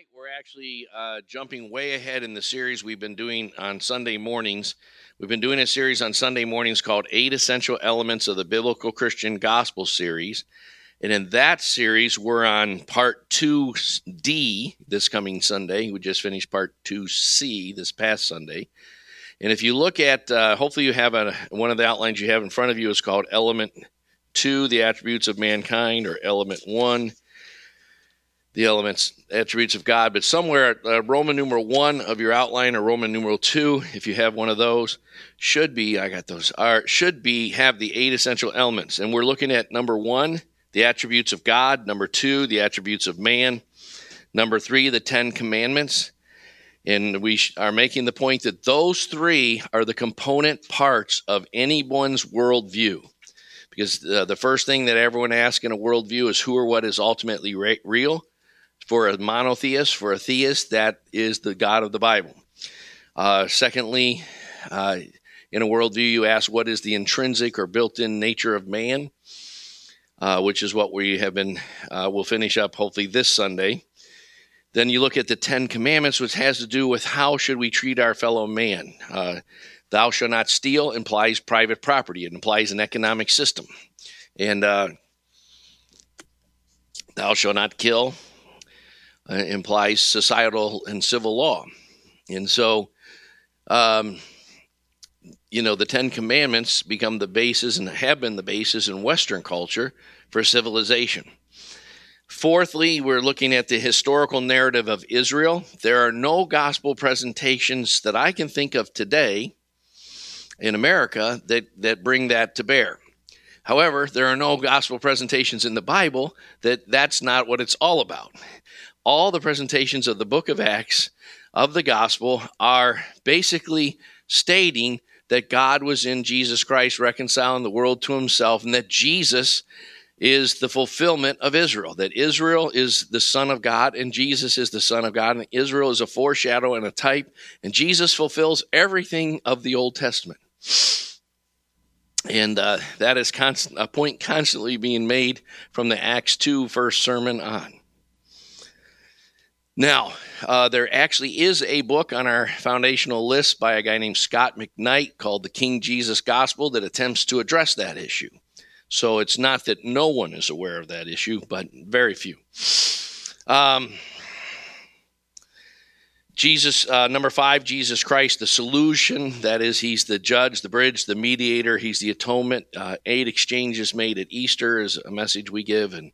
tonight we're actually uh, jumping way ahead in the series we've been doing on Sunday mornings. We've been doing a series on Sunday mornings called Eight Essential Elements of the Biblical Christian Gospel Series. And in that series, we're on part 2D this coming Sunday. We just finished part 2C this past Sunday. And if you look at, uh, hopefully, you have a, one of the outlines you have in front of you is called Element 2, the attributes of mankind, or Element 1, the elements, attributes of God. But somewhere, uh, Roman numeral 1 of your outline, or Roman numeral 2, if you have one of those, should be, I got those, are, should be, have the eight essential elements. And we're looking at number 1, the attributes of God. Number 2, the attributes of man. Number 3, the Ten Commandments. And we are making the point that those three are the component parts of anyone's worldview. Because uh, the first thing that everyone asks in a worldview is who or what is ultimately re- real. For a monotheist, for a theist, that is the God of the Bible. Uh, secondly, uh, in a worldview, you ask what is the intrinsic or built in nature of man, uh, which is what we have been, uh, we'll finish up hopefully this Sunday. Then you look at the Ten Commandments, which has to do with how should we treat our fellow man. Uh, Thou shalt not steal implies private property. It implies an economic system. And uh, thou shalt not kill uh, implies societal and civil law. And so, um, you know, the Ten Commandments become the basis and have been the basis in Western culture for civilization. Fourthly, we're looking at the historical narrative of Israel. There are no gospel presentations that I can think of today in America that, that bring that to bear. However, there are no gospel presentations in the Bible that that's not what it's all about. All the presentations of the book of Acts of the gospel are basically stating that God was in Jesus Christ reconciling the world to himself and that Jesus is the fulfillment of Israel, that Israel is the Son of God and Jesus is the Son of God, and Israel is a foreshadow and a type, and Jesus fulfills everything of the Old Testament. And uh, that is a point constantly being made from the Acts 2 first sermon on. Now, uh, there actually is a book on our foundational list by a guy named Scot McKnight called The King Jesus Gospel that attempts to address that issue. So it's not that no one is aware of that issue, but very few. Um, Jesus, uh, number five, Jesus Christ, the solution. That is, he's the judge, the bridge, the mediator. He's the atonement. Uh, eight exchanges made at Easter is a message we give, and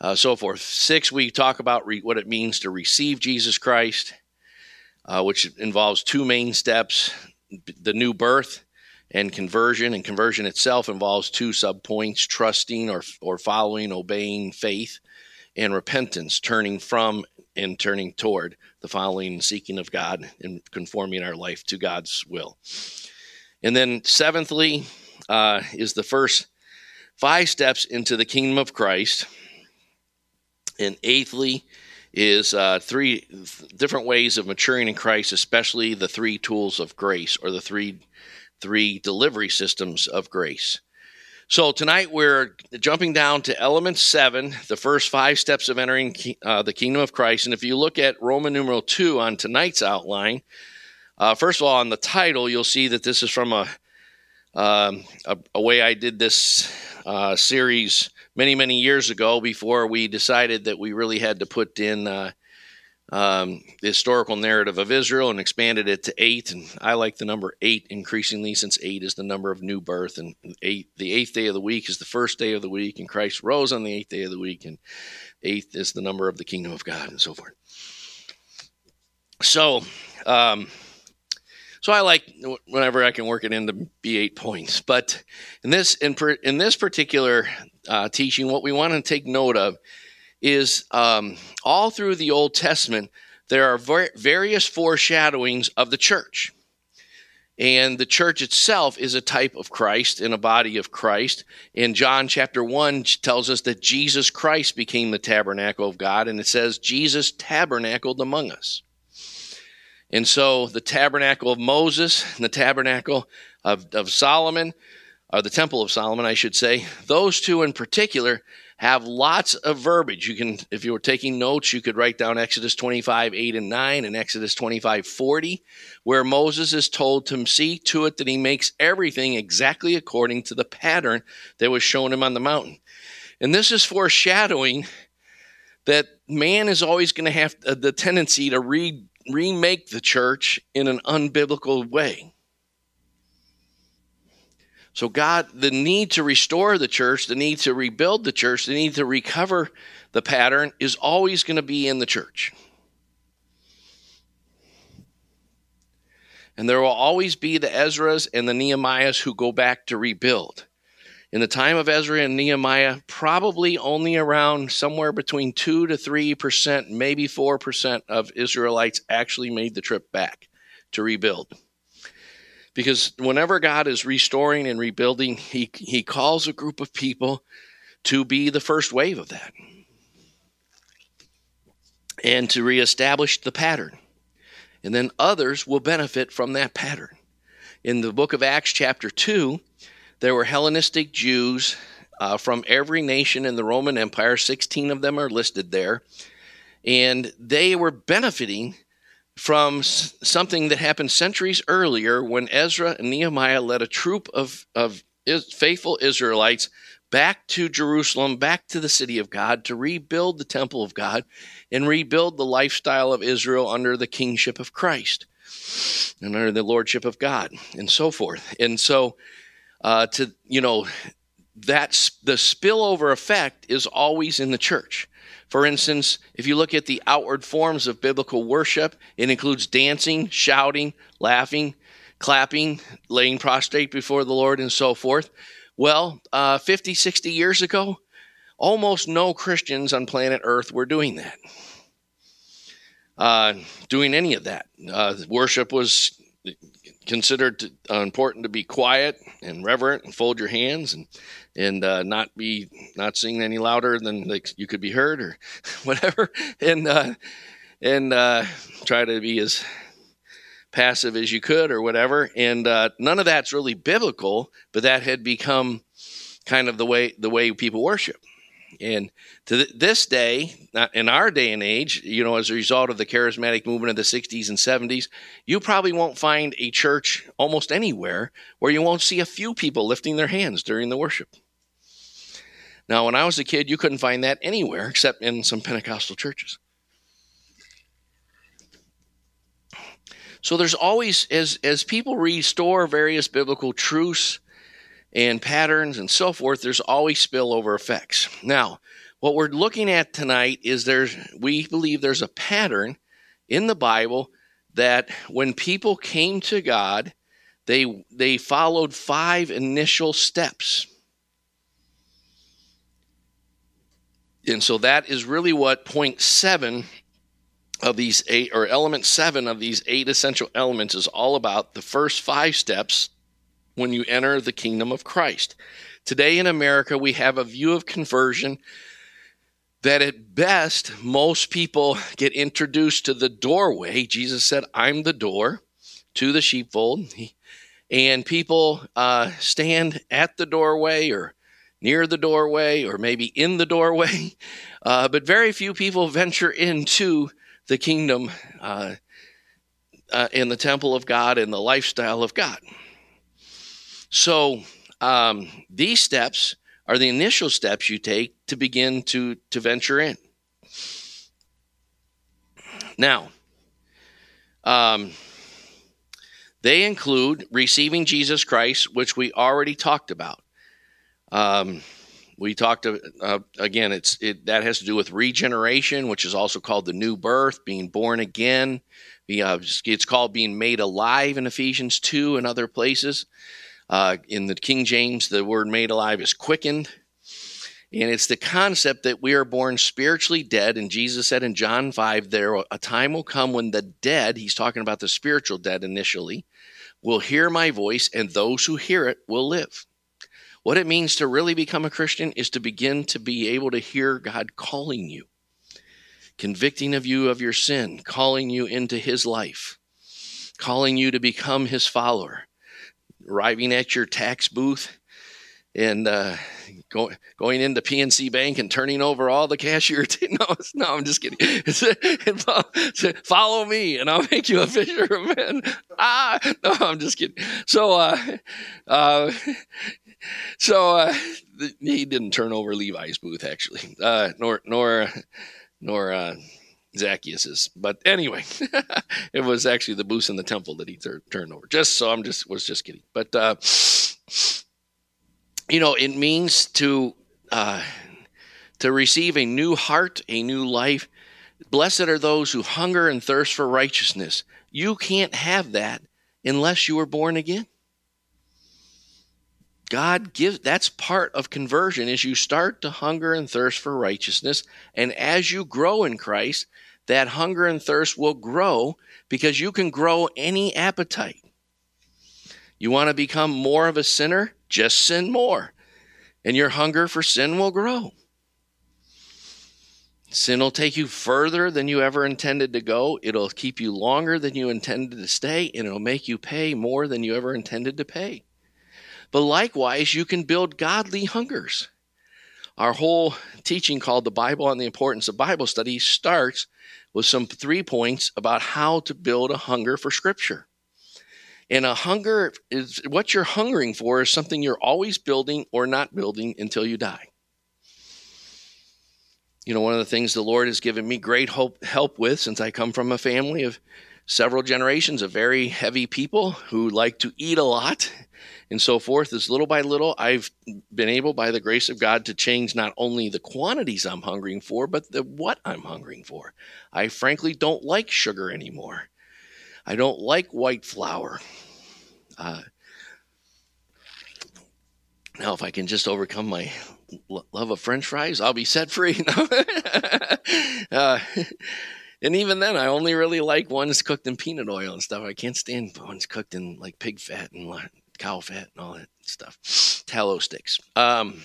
uh, so forth. Six, we talk about re- what it means to receive Jesus Christ, uh, which involves two main steps the new birth and conversion. And conversion itself involves two subpoints trusting or, or following, obeying faith, and repentance, turning from and turning toward the following seeking of God and conforming our life to God's will. And then, seventhly, uh, is the first five steps into the kingdom of Christ. And eighthly, is uh, three different ways of maturing in Christ, especially the three tools of grace or the three three delivery systems of grace. So tonight we're jumping down to element seven, the first five steps of entering uh, the kingdom of Christ. And if you look at Roman numeral two on tonight's outline, uh, first of all, on the title, you'll see that this is from a um, a, a, way I did this uh, series many, many years ago before we decided that we really had to put in uh, um, the historical narrative of Israel and expanded it to eight. And I like the number eight increasingly since eight is the number of new birth. And eight, the eighth day of the week is the first day of the week, and Christ rose on the eighth day of the week, and eighth is the number of the kingdom of God, and so forth. So, um, so I like whenever I can work it into be eight points. But in this in, per, in this particular uh, teaching, what we want to take note of is um, all through the Old Testament, there are various foreshadowings of the church. And the church itself is a type of Christ in a body of Christ. In John chapter 1 tells us that Jesus Christ became the tabernacle of God, and it says Jesus tabernacled among us. And so the tabernacle of Moses and the tabernacle of, of Solomon, or the temple of Solomon, I should say, those two in particular have lots of verbiage. You can, if you were taking notes, you could write down Exodus 25, 8 and 9 and Exodus 25, 40, where Moses is told to see to it that he makes everything exactly according to the pattern that was shown him on the mountain. And this is foreshadowing that man is always going to have uh, the tendency to re, remake the church in an unbiblical way. So, God, the need to restore the church, the need to rebuild the church, the need to recover the pattern is always going to be in the church. And there will always be the Ezras and the Nehemiahs who go back to rebuild. In the time of Ezra and Nehemiah, probably only around somewhere between 2 to 3%, maybe 4% of Israelites actually made the trip back to rebuild. Because whenever God is restoring and rebuilding, he, he calls a group of people to be the first wave of that and to reestablish the pattern. And then others will benefit from that pattern. In the book of Acts, chapter 2, there were Hellenistic Jews uh, from every nation in the Roman Empire. 16 of them are listed there. And they were benefiting from something that happened centuries earlier when Ezra and Nehemiah led a troop of, of faithful Israelites back to Jerusalem, back to the city of God, to rebuild the temple of God and rebuild the lifestyle of Israel under the kingship of Christ and under the lordship of God and so forth. And so, uh, to, you know, that's the spillover effect is always in the church. For instance, if you look at the outward forms of biblical worship, it includes dancing, shouting, laughing, clapping, laying prostrate before the Lord, and so forth. Well, uh, 50, 60 years ago, almost no Christians on planet Earth were doing that. Uh, doing any of that. Uh, worship was considered to, uh, important to be quiet and reverent and fold your hands and and uh, not be not sing any louder than like you could be heard or whatever, and uh, and uh, try to be as passive as you could or whatever. And uh, none of that's really biblical, but that had become kind of the way the way people worship. And to this day, uh, in our day and age, you know, as a result of the charismatic movement of the 60s and 70s, you probably won't find a church almost anywhere where you won't see a few people lifting their hands during the worship. Now, when I was a kid, you couldn't find that anywhere except in some Pentecostal churches. So there's always, as, as people restore various biblical truths and patterns and so forth, there's always spillover effects. Now, what we're looking at tonight is there's, we believe there's a pattern in the Bible that when people came to God, they, they followed five initial steps. And so that is really what point seven of these eight, or element seven of these eight essential elements is all about the first five steps when you enter the kingdom of Christ. Today in America, we have a view of conversion that at best, most people get introduced to the doorway. Jesus said, I'm the door to the sheepfold. And people uh, stand at the doorway or near the doorway or maybe in the doorway, uh, but very few people venture into the kingdom uh, uh, in the temple of God and the lifestyle of God. So um, these steps are the initial steps you take to begin to, to venture in. Now, um, they include receiving Jesus Christ, which we already talked about. Um, we talked uh, again. It's it that has to do with regeneration, which is also called the new birth, being born again. Uh, it's called being made alive in Ephesians two and other places. Uh, in the King James, the word "made alive" is quickened, and it's the concept that we are born spiritually dead. And Jesus said in John five, "There a time will come when the dead." He's talking about the spiritual dead initially. Will hear my voice, and those who hear it will live. What it means to really become a Christian is to begin to be able to hear God calling you, convicting of you of your sin, calling you into his life, calling you to become his follower, arriving at your tax booth and uh, go, going into PNC Bank and turning over all the cashier. T- no, no, I'm just kidding. Follow me, and I'll make you a fisher of men. Ah, no, I'm just kidding. So, uh, uh, so uh, he didn't turn over Levi's booth actually, uh, nor nor nor Zacchaeus's. But anyway, it was actually the booths in the temple that he tur- turned over. Just so I'm just was just kidding. But uh, you know, it means to uh, to receive a new heart, a new life. Blessed are those who hunger and thirst for righteousness. You can't have that unless you are born again. God gives that's part of conversion is you start to hunger and thirst for righteousness and as you grow in Christ that hunger and thirst will grow because you can grow any appetite. You want to become more of a sinner? Just sin more. And your hunger for sin will grow. Sin will take you further than you ever intended to go. It'll keep you longer than you intended to stay, and it'll make you pay more than you ever intended to pay. But likewise, you can build godly hungers. Our whole teaching called the Bible and the importance of Bible study starts with some three points about how to build a hunger for Scripture. And a hunger is what you're hungering for is something you're always building or not building until you die. You know, one of the things the Lord has given me great hope, help with since I come from a family of several generations of very heavy people who like to eat a lot and so forth is little by little I've been able by the grace of God to change not only the quantities I'm hungering for but the what I'm hungering for. I frankly don't like sugar anymore. I don't like white flour. Uh, now, if I can just overcome my love of French fries, I'll be set free. uh, and even then, I only really like ones cooked in peanut oil and stuff. I can't stand ones cooked in like pig fat and cow fat and all that stuff. Tallow sticks. Um,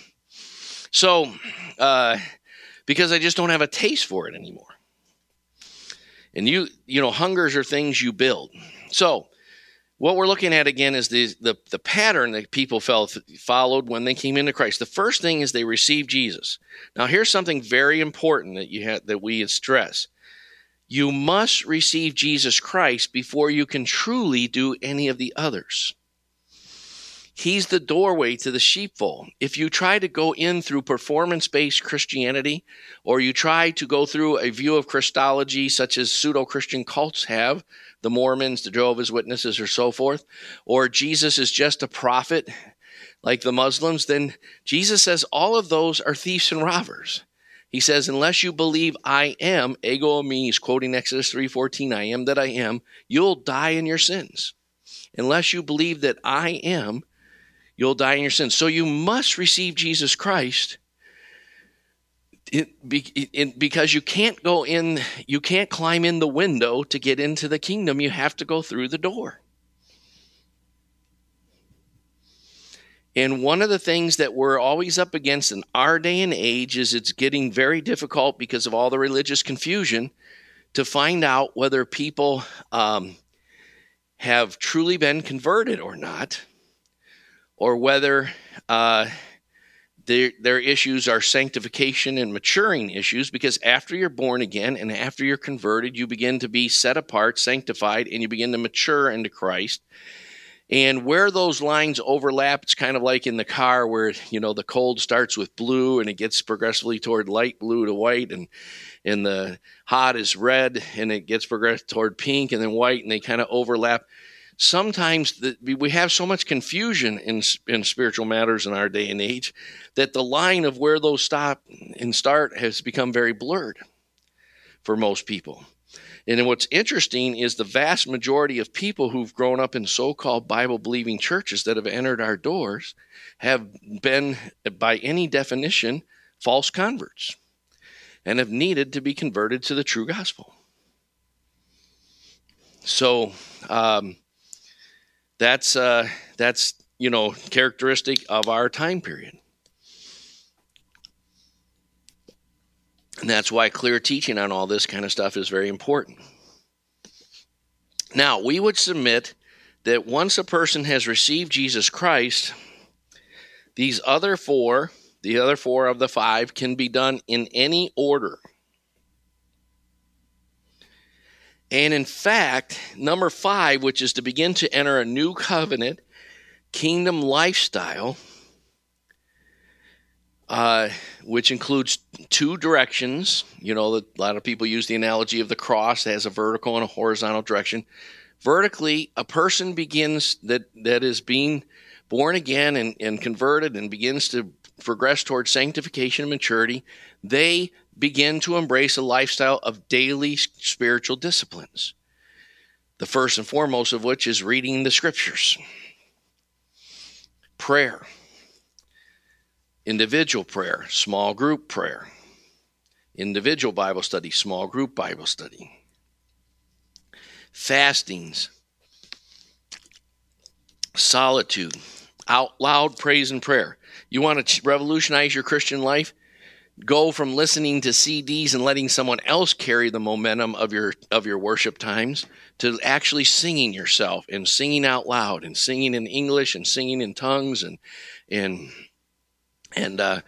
so, uh, because I just don't have a taste for it anymore. And you, you know, hungers are things you build. So, what we're looking at again is the, the, the pattern that people felt, followed when they came into Christ. The first thing is they received Jesus. Now, here's something very important that you had that we stress. You must receive Jesus Christ before you can truly do any of the others. He's the doorway to the sheepfold. If you try to go in through performance based Christianity, or you try to go through a view of Christology such as pseudo Christian cults have, the Mormons, the Jehovah's Witnesses, or so forth, or Jesus is just a prophet like the Muslims, then Jesus says all of those are thieves and robbers. He says, unless you believe I am, ego eimi, he's quoting Exodus 3.14, I am that I am, you'll die in your sins. Unless you believe that I am, you'll die in your sins. So you must receive Jesus Christ it, it, because you can't go in, you can't climb in the window to get into the kingdom. You have to go through the door. And one of the things that we're always up against in our day and age is it's getting very difficult because of all the religious confusion to find out whether people um, have truly been converted or not or whether uh, their, their issues are sanctification and maturing issues, because after you're born again and after you're converted, you begin to be set apart, sanctified, and you begin to mature into Christ. And where those lines overlap, it's kind of like in the car where, you know, the cold starts with blue and it gets progressively toward light blue to white and, and the hot is red and it gets progressed toward pink and then white and they kind of overlap sometimes the, we have so much confusion in, in spiritual matters in our day and age that the line of where those stop and start has become very blurred for most people. And what's interesting is the vast majority of people who've grown up in so called Bible believing churches that have entered our doors have been, by any definition, false converts and have needed to be converted to the true gospel. So, um, that's uh, that's you know characteristic of our time period. And that's why clear teaching on all this kind of stuff is very important. Now, we would submit that once a person has received Jesus Christ, These other four, the other four of the five, can be done in any order. And in fact, number five, which is to begin to enter a new covenant, kingdom lifestyle, uh, which includes two directions. You know, a lot of people use the analogy of the cross as a vertical and a horizontal direction. Vertically, a person begins that that is being born again and, and converted and begins to progress towards sanctification and maturity. They begin to embrace a lifestyle of daily spiritual disciplines. The first and foremost of which is reading the scriptures, prayer, individual prayer, small group prayer, individual Bible study, small group Bible study, fastings, solitude, out loud praise and prayer. You want to revolutionize your Christian life? go from listening to CDs and letting someone else carry the momentum of your of your worship times to actually singing yourself and singing out loud and singing in English and singing in tongues and and and uh,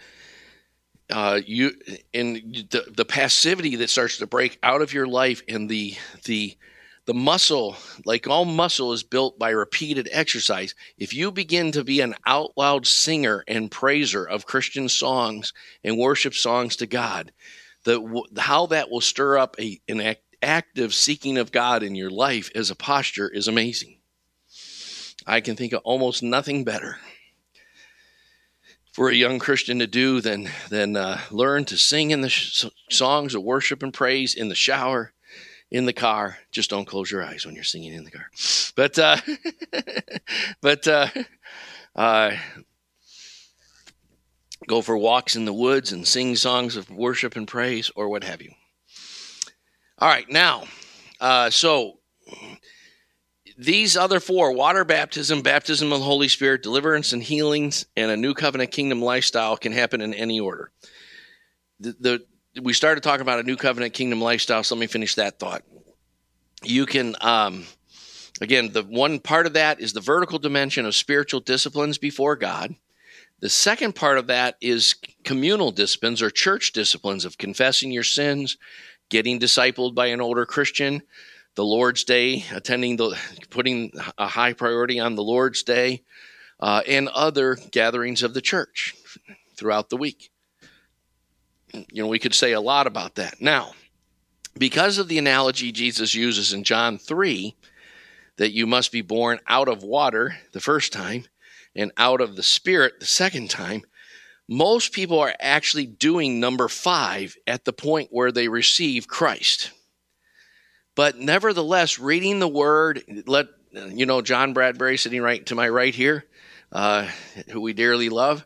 uh, you and the the passivity that starts to break out of your life and the the the muscle, like all muscle, is built by repeated exercise. If you begin to be an out loud singer and praiser of Christian songs and worship songs to God, the, how that will stir up a, an active seeking of God in your life as a posture is amazing. I can think of almost nothing better for a young Christian to do than than uh, learn to sing in the sh- songs of worship and praise in the shower in the car. Just don't close your eyes when you're singing in the car. But uh, but uh, uh, go for walks in the woods and sing songs of worship and praise, or what have you. All right, now, uh, so these other four water baptism, baptism of the Holy Spirit, deliverance and healings, and a new covenant kingdom lifestyle can happen in any order. The, the, we started talking about a new covenant kingdom lifestyle. So let me finish that thought. You can, um, again, the one part of that is the vertical dimension of spiritual disciplines before God. The second part of that is communal disciplines or church disciplines of confessing your sins, getting discipled by an older Christian, the Lord's Day, attending the, putting a high priority on the Lord's Day, uh, and other gatherings of the church throughout the week you know, we could say a lot about that. Now, because of the analogy Jesus uses in John 3, that you must be born out of water the first time and out of the Spirit the second time, most people are actually doing number five at the point where they receive Christ. But nevertheless, reading the Word, let you know John Bradbury sitting right to my right here, uh, who we dearly love.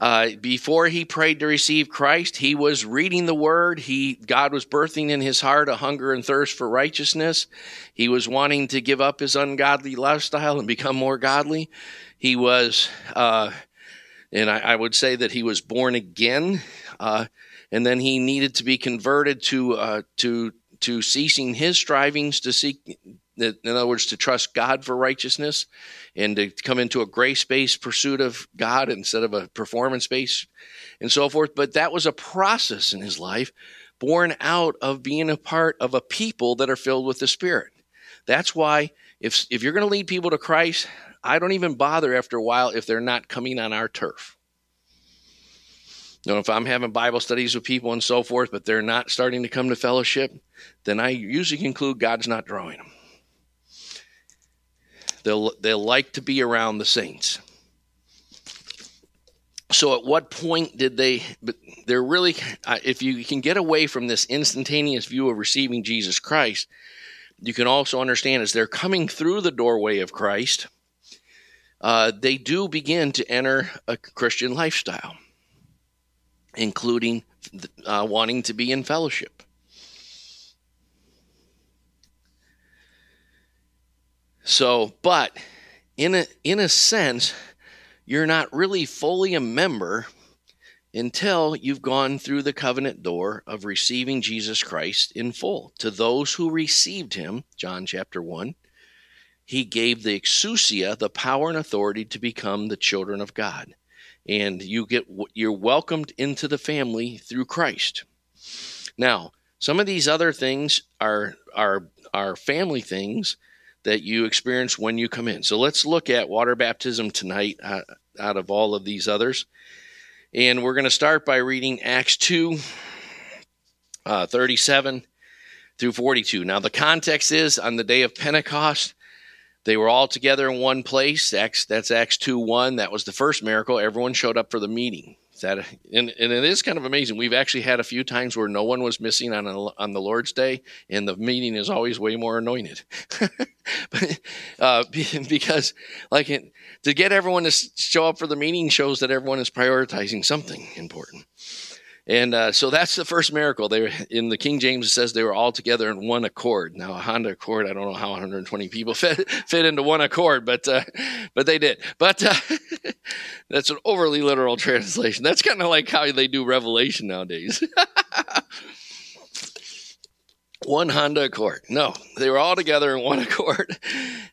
Uh, before he prayed to receive Christ, he was reading the Word. He God was birthing in his heart a hunger and thirst for righteousness. He was wanting to give up his ungodly lifestyle and become more godly. He was, uh, and I, I, would say that he was born again, uh, and then he needed to be converted to uh, to to ceasing his strivings to seek in other words, to trust God for righteousness and to come into a grace based pursuit of God instead of a performance based and so forth. But that was a process in his life born out of being a part of a people that are filled with the Spirit. That's why if, if you're going to lead people to Christ, I don't even bother after a while if they're not coming on our turf. You know, if I'm having Bible studies with people and so forth, but they're not starting to come to fellowship, then I usually conclude God's not drawing them. They'll, they'll like to be around the saints. So, at what point did they? But they're really, if you can get away from this instantaneous view of receiving Jesus Christ, you can also understand as they're coming through the doorway of Christ, uh, they do begin to enter a Christian lifestyle, including uh, wanting to be in fellowship. So, but in a in a sense, you're not really fully a member until you've gone through the covenant door of receiving Jesus Christ in full. To those who received him, John chapter 1, he gave the exousia, the power and authority to become the children of God. And you get you're welcomed into the family through Christ. Now, some of these other things are are are family things that you experience when you come in. So let's look at water baptism tonight uh, out of all of these others. And we're going to start by reading Acts 2 uh, 37 through 42. Now, the context is on the day of Pentecost, they were all together in one place. Acts, that's Acts 2 1. That was the first miracle. Everyone showed up for the meeting. That, and, and it is kind of amazing. We've actually had a few times where no one was missing on a, on the Lord's Day, and the meeting is always way more anointed. but, uh, because, like, it, to get everyone to show up for the meeting shows that everyone is prioritizing something important. And uh, so that's the first miracle. They were, in the King James it says they were all together in one accord. Now a Honda Accord, I don't know how 120 people fit fit into one accord, but uh, but they did. But uh, that's an overly literal translation. That's kind of like how they do Revelation nowadays. One Honda Accord. No, they were all together in one accord.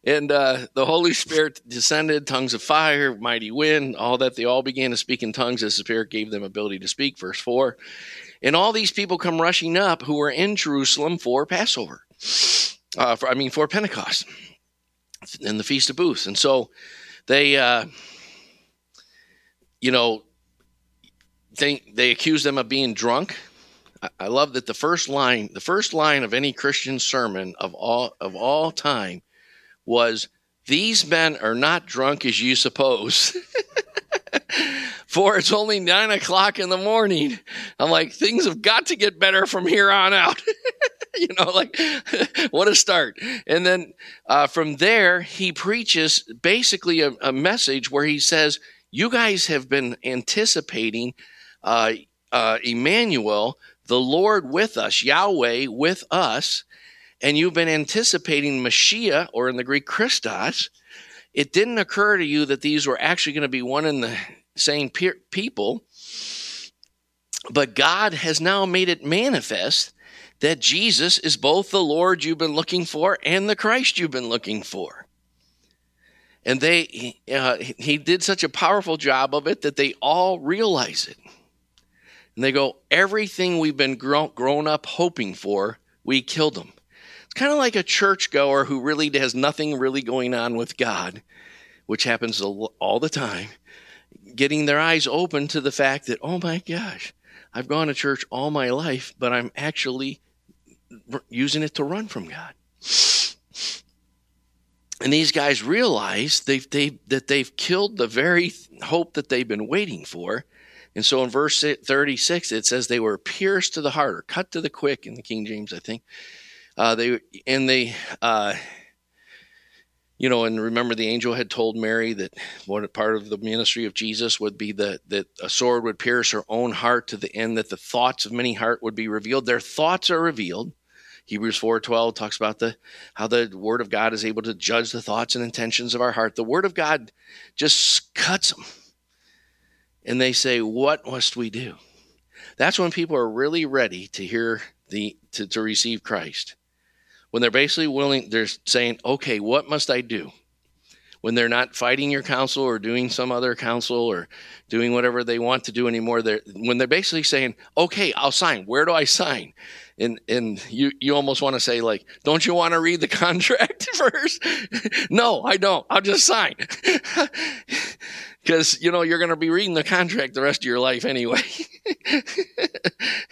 And uh, the Holy Spirit descended, tongues of fire, mighty wind, all that. They all began to speak in tongues as the Spirit gave them ability to speak. Verse 4. And all these people come rushing up who were in Jerusalem for Passover. Uh, for, I mean, for Pentecost and the Feast of Booths. And so they, uh, you know, they, they accuse them of being drunk I love that the first line, the first line of any Christian sermon of all of all time was these men are not drunk as you suppose. For it's only nine o'clock in the morning. I'm like, things have got to get better from here on out. you know, like, what a start. And then uh, from there, he preaches basically a, a, message where he says, You guys have been anticipating uh, uh, Emmanuel the Lord with us, Yahweh with us, and you've been anticipating Mashiach, or in the Greek, Christos, it didn't occur to you that these were actually going to be one and the same pe- people. But God has now made it manifest that Jesus is both the Lord you've been looking for and the Christ you've been looking for. And they, uh, he did such a powerful job of it that they all realize it. And they go, everything we've been grown, grown up hoping for, we killed them. It's kind of like a churchgoer who really has nothing really going on with God, which happens all the time, getting their eyes open to the fact that, oh my gosh, I've gone to church all my life, but I'm actually using it to run from God. And these guys realize they've, they, that they've killed the very hope that they've been waiting for and so in verse 36, it says they were pierced to the heart or cut to the quick in the King James, I think. Uh, they and they, uh, you know, and remember the angel had told Mary that what part of the ministry of Jesus would be that that a sword would pierce her own heart to the end that the thoughts of many heart would be revealed. Their thoughts are revealed. Hebrews 4:12 talks about the how the word of God is able to judge the thoughts and intentions of our heart. The word of God just cuts them and they say, What must we do? That's when people are really ready to hear the to, to receive Christ. When they're basically willing, they're saying, Okay, what must I do? When they're not fighting your counsel or doing some other counsel or doing whatever they want to do anymore, they're when they're basically saying, Okay, I'll sign. Where do I sign? and and you you almost want to say like don't you want to read the contract first no i don't i'll just sign because you know you're going to be reading the contract the rest of your life anyway.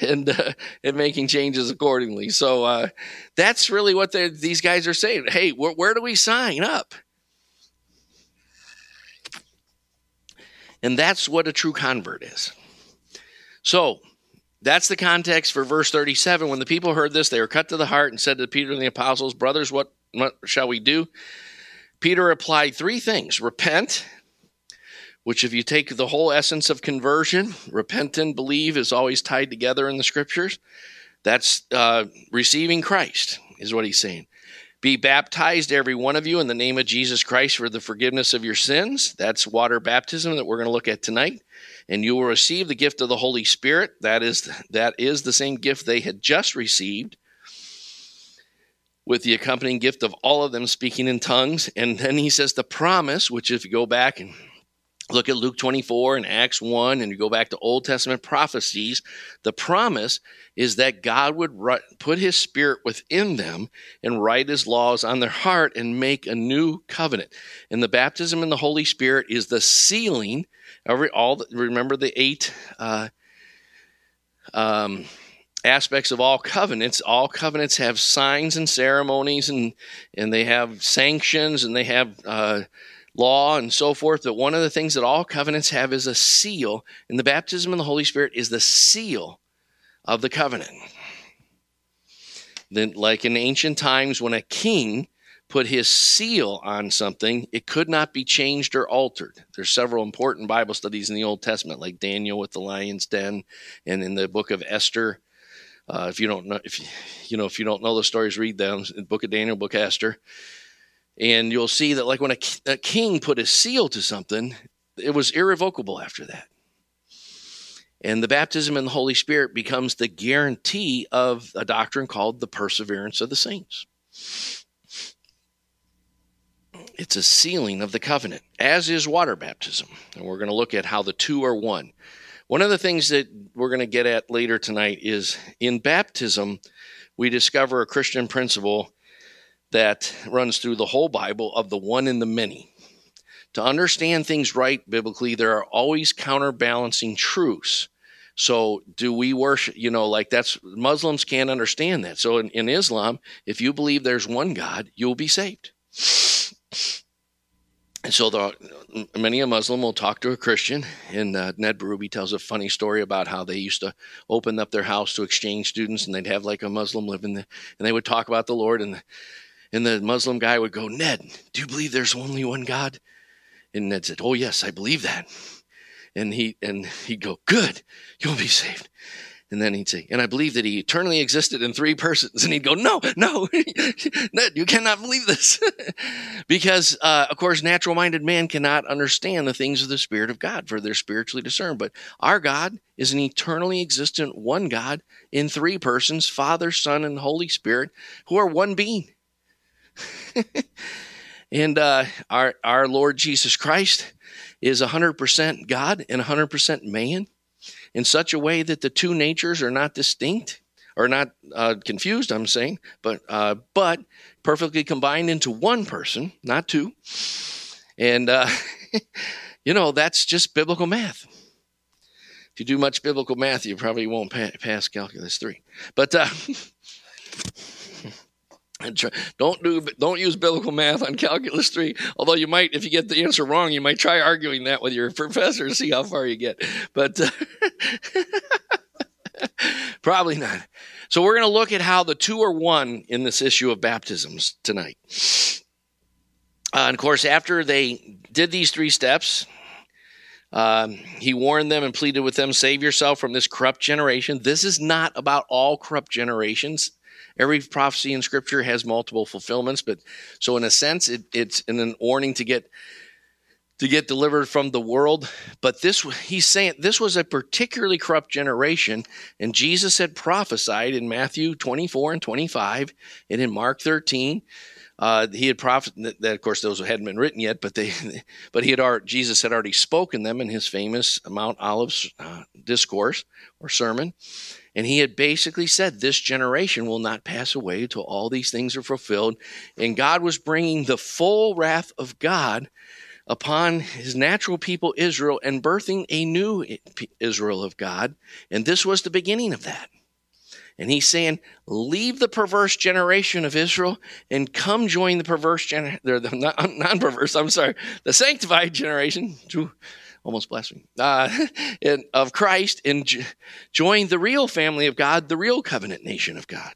And uh, and making changes accordingly. So uh, that's really what these guys are saying. Hey wh- where do we sign up? And that's what a true convert is. So that's the context for verse 37 when the people heard this they were cut to the heart and said to peter and the apostles brothers what, what shall we do? Peter replied three things. Repent which, if you take the whole essence of conversion, repent and believe is always tied together in the scriptures. That's uh, receiving Christ, is what he's saying. Be baptized, every one of you, in the name of Jesus Christ for the forgiveness of your sins. That's water baptism that we're going to look at tonight. And you will receive the gift of the Holy Spirit. That is, that is the same gift they had just received, with the accompanying gift of all of them speaking in tongues. And then he says the promise, which if you go back and look at Luke 24 and Acts 1 and you go back to Old Testament prophecies, the promise is that God would put his spirit within them and write his laws on their heart and make a new covenant. And the baptism in the Holy Spirit is the sealing. Every all the, remember the eight uh, um, aspects of all covenants. All covenants have signs and ceremonies, and and they have sanctions, and they have uh, law and so forth. But one of the things that all covenants have is a seal, and the baptism in the Holy Spirit is the seal of the covenant. Then, like in ancient times, when a king put his seal on something, it could not be changed or altered. There's several important Bible studies in the Old Testament, like Daniel with the lion's den, and in the book of Esther. Uh, if you don't know, if you, you know, if you don't know the stories, read them. The book of Daniel, book of Esther. And you'll see that, like when a, a king put a seal to something, it was irrevocable after that. And the baptism in the Holy Spirit becomes the guarantee of a doctrine called the perseverance of the saints. It's a sealing of the covenant, as is water baptism. And we're going to look at how the two are one. One of the things that we're going to get at later tonight is in baptism, we discover a Christian principle that runs through the whole Bible of the one and the many. To understand things right biblically, there are always counterbalancing truths. So, do we worship? You know, like that's Muslims can't understand that. So, in, in Islam, if you believe there's one God, you'll be saved. And so, the, many a Muslim will talk to a Christian, and uh, Ned Berube tells a funny story about how they used to open up their house to exchange students, and they'd have like a Muslim living there, and they would talk about the Lord, and and the Muslim guy would go, Ned, do you believe there's only one God? And Ned said, Oh yes, I believe that. And he and he'd go, Good, you'll be saved. And then he'd say, and I believe that he eternally existed in three persons. And he'd go, no, no, Ned, you cannot believe this. because, uh, of course, natural minded man cannot understand the things of the Spirit of God, for they're spiritually discerned. But our God is an eternally existent one God in three persons Father, Son, and Holy Spirit, who are one being. and uh, our our Lord Jesus Christ is 100% God and 100% man in such a way that the two natures are not distinct or not uh, confused. I'm saying, but uh, but perfectly combined into one person, not two. And uh, you know that's just biblical math. If you do much biblical math, you probably won't pa- pass calculus three. But uh, Don't do don't use biblical math on calculus three. Although you might, if you get the answer wrong, you might try arguing that with your professor and see how far you get. But uh, probably not. So we're going to look at how the two are one in this issue of baptisms tonight. Uh, and of course, after they did these three steps, um, he warned them and pleaded with them, "Save yourself from this corrupt generation." This is not about all corrupt generations every prophecy in scripture has multiple fulfillments but so in a sense it, it's an warning to get to get delivered from the world. But this he's saying this was a particularly corrupt generation and jesus had prophesied in matthew 24 and 25 and in mark 13 uh, he had prophet that of course those hadn't been written yet, but they, but he had already, Jesus had already spoken them in his famous Mount Olives uh, discourse or sermon, and he had basically said, This generation will not pass away until all these things are fulfilled. And God was bringing the full wrath of God upon his natural people, Israel, and birthing a new Israel of God. And this was the beginning of that. And he's saying, leave the perverse generation of Israel and come join the perverse generation, the non perverse, I'm sorry, the sanctified generation almost blasphemy, uh, of Christ and j- join the real family of God, the real covenant nation of God.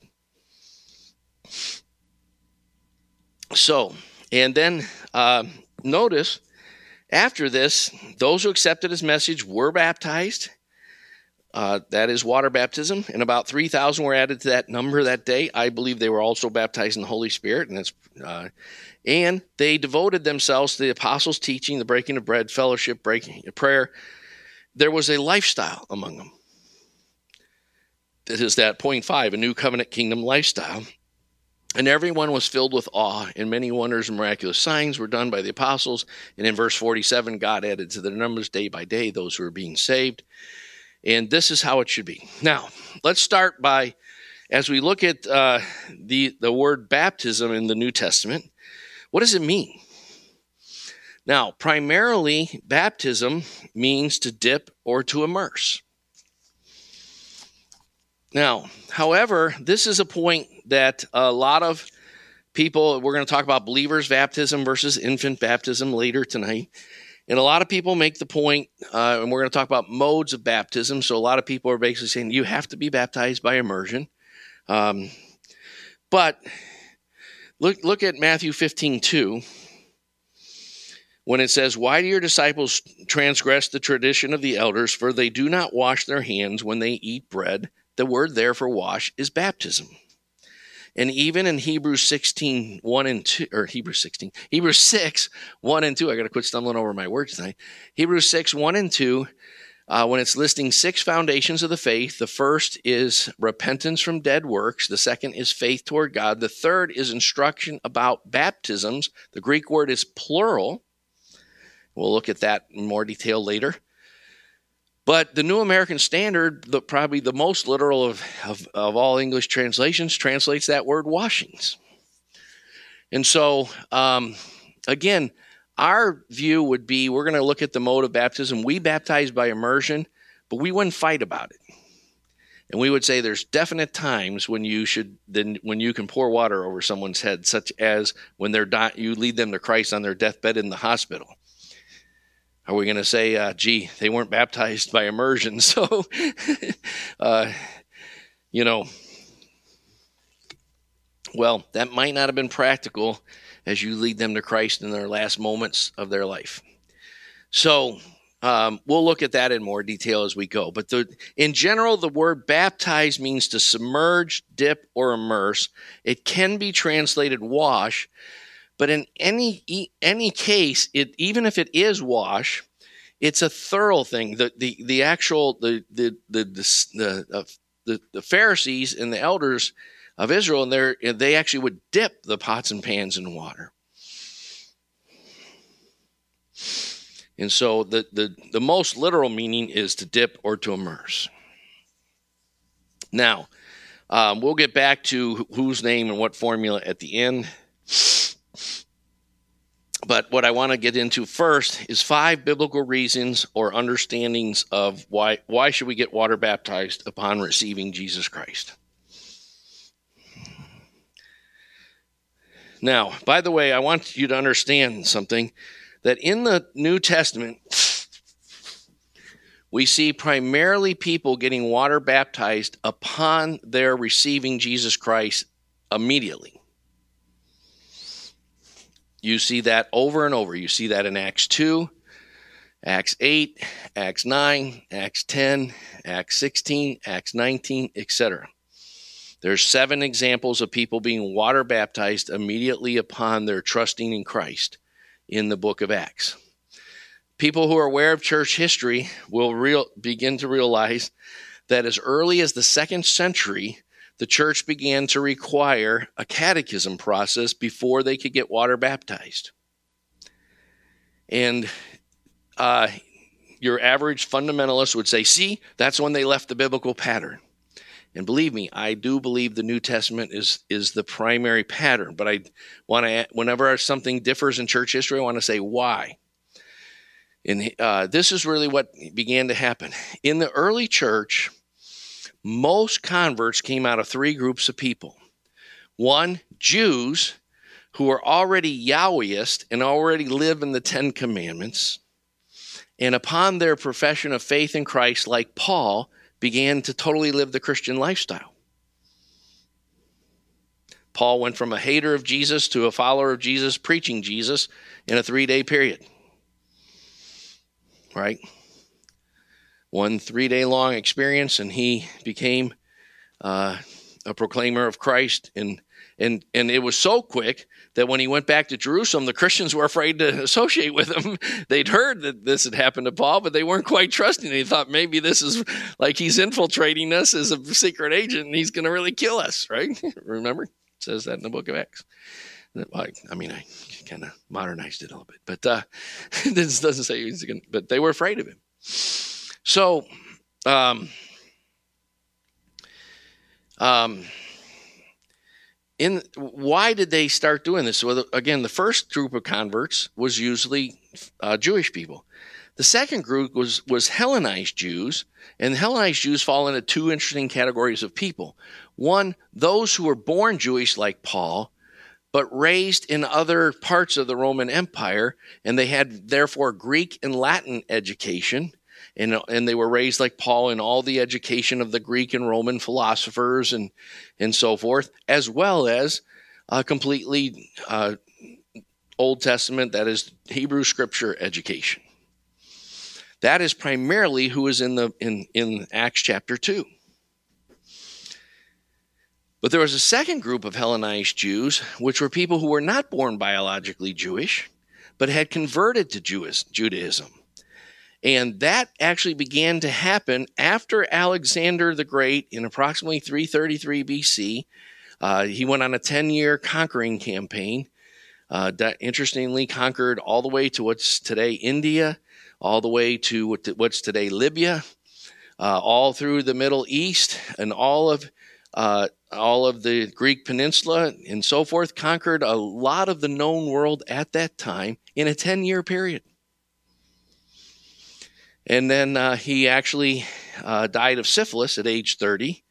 So, and then uh, notice after this, those who accepted his message were baptized. Uh, that is water baptism, and about 3,000 were added to that number that day. I believe they were also baptized in the Holy Spirit, and that's uh, and they devoted themselves to the apostles' teaching, the breaking of bread, fellowship, breaking prayer. There was a lifestyle among them. This is that point five, a new covenant kingdom lifestyle. And everyone was filled with awe, and many wonders and miraculous signs were done by the apostles. And in verse 47, God added to their numbers day by day those who were being saved. And this is how it should be. Now, let's start by, as we look at uh, the, the word baptism in the New Testament, what does it mean? Now, primarily, baptism means to dip or to immerse. Now, however, this is a point that a lot of people, we're going to talk about believers' baptism versus infant baptism later tonight. And a lot of people make the point, uh, and we're going to talk about modes of baptism. So a lot of people are basically saying you have to be baptized by immersion. Um, but look, look at Matthew 15, 2 when it says, Why do your disciples transgress the tradition of the elders? For they do not wash their hands when they eat bread. The word there for wash is baptism. And even in Hebrews 16, 1 and 2, or Hebrews 16, Hebrews 6, 1 and 2, I got to quit stumbling over my words tonight. Hebrews 6, 1 and 2, uh, when it's listing six foundations of the faith, the first is repentance from dead works. The second is faith toward God. The third is instruction about baptisms. The Greek word is plural. We'll look at that in more detail later. But the New American Standard, the, probably the most literal of, of, of all English translations, translates that word washings. And so, um, again, our view would be we're going to look at the mode of baptism. We baptize by immersion, but we wouldn't fight about it. And we would say there's definite times when you should then when you can pour water over someone's head, such as when they're di- you lead them to Christ on their deathbed in the hospital. Are we going to say, uh, gee, they weren't baptized by immersion? So, uh, you know, well, that might not have been practical as you lead them to Christ in their last moments of their life. So, um, we'll look at that in more detail as we go. But the, in general, the word baptize means to submerge, dip, or immerse. It can be translated wash, but in any any case, it even if it is wash, it's a thorough thing. The the the actual the the the the, the, the, the Pharisees and the elders of Israel, and they they actually would dip the pots and pans in water. And so the, the, the most literal meaning is to dip or to immerse. Now, um, we'll get back to whose name and what formula at the end. But what I want to get into first is five biblical reasons or understandings of why why should we get water baptized upon receiving Jesus Christ. Now, by the way, I want you to understand something that in the New Testament we see primarily people getting water baptized upon their receiving Jesus Christ immediately. You see that over and over. You see that in Acts 2, Acts 8, Acts 9, Acts 10, Acts 16, Acts 19, etc. There's seven examples of people being water baptized immediately upon their trusting in Christ in the book of Acts. People who are aware of church history will real, begin to realize that as early as the second century, the church began to require a catechism process before they could get water baptized. And uh, your average fundamentalist would say, see, that's when they left the biblical pattern. And believe me, I do believe the New Testament is is the primary pattern. But I want to, whenever something differs in church history, I want to say why. And uh, this is really what began to happen in the early church most converts came out of three groups of people. One, Jews who are already Yahwehist and already live in the Ten Commandments, and upon their profession of faith in Christ, like Paul, began to totally live the Christian lifestyle. Paul went from a hater of Jesus to a follower of Jesus, preaching Jesus in a three day period. Right? One three day long experience, and he became uh, a proclaimer of Christ. And and and it was so quick that when he went back to Jerusalem, the Christians were afraid to associate with him. They'd heard that this had happened to Paul, but they weren't quite trusting. They thought maybe this is like he's infiltrating us as a secret agent, and he's going to really kill us. Right? Remember? says that in the book of Acts. I, I mean, I kind of modernized it a little bit, but uh, this doesn't say he's going. to, But they were afraid of him. So, um, um, in why did they start doing this? Well, again, the first group of converts was usually uh, Jewish people. The second group was was Hellenized Jews, and Hellenized Jews fall into two interesting categories of people. One, those who were born Jewish, like Paul, but raised in other parts of the Roman Empire, and they had therefore Greek and Latin education, and, and they were raised like Paul in all the education of the Greek and Roman philosophers and, and so forth, as well as a completely uh, Old Testament, that is Hebrew scripture education. That is primarily who is in the in, in Acts chapter 2. But there was a second group of Hellenized Jews, which were people who were not born biologically Jewish, but had converted to Jewish, Judaism. And that actually began to happen after Alexander the Great in approximately 333 BC. Uh, he went on a 10 year conquering campaign uh, that interestingly conquered all the way to what's today India, all the way to what's today Libya, uh, all through the Middle East, and all of uh, all of the Greek peninsula and so forth. Conquered a lot of the known world at that time in a ten year period. And then uh, he actually uh, died of syphilis at age 30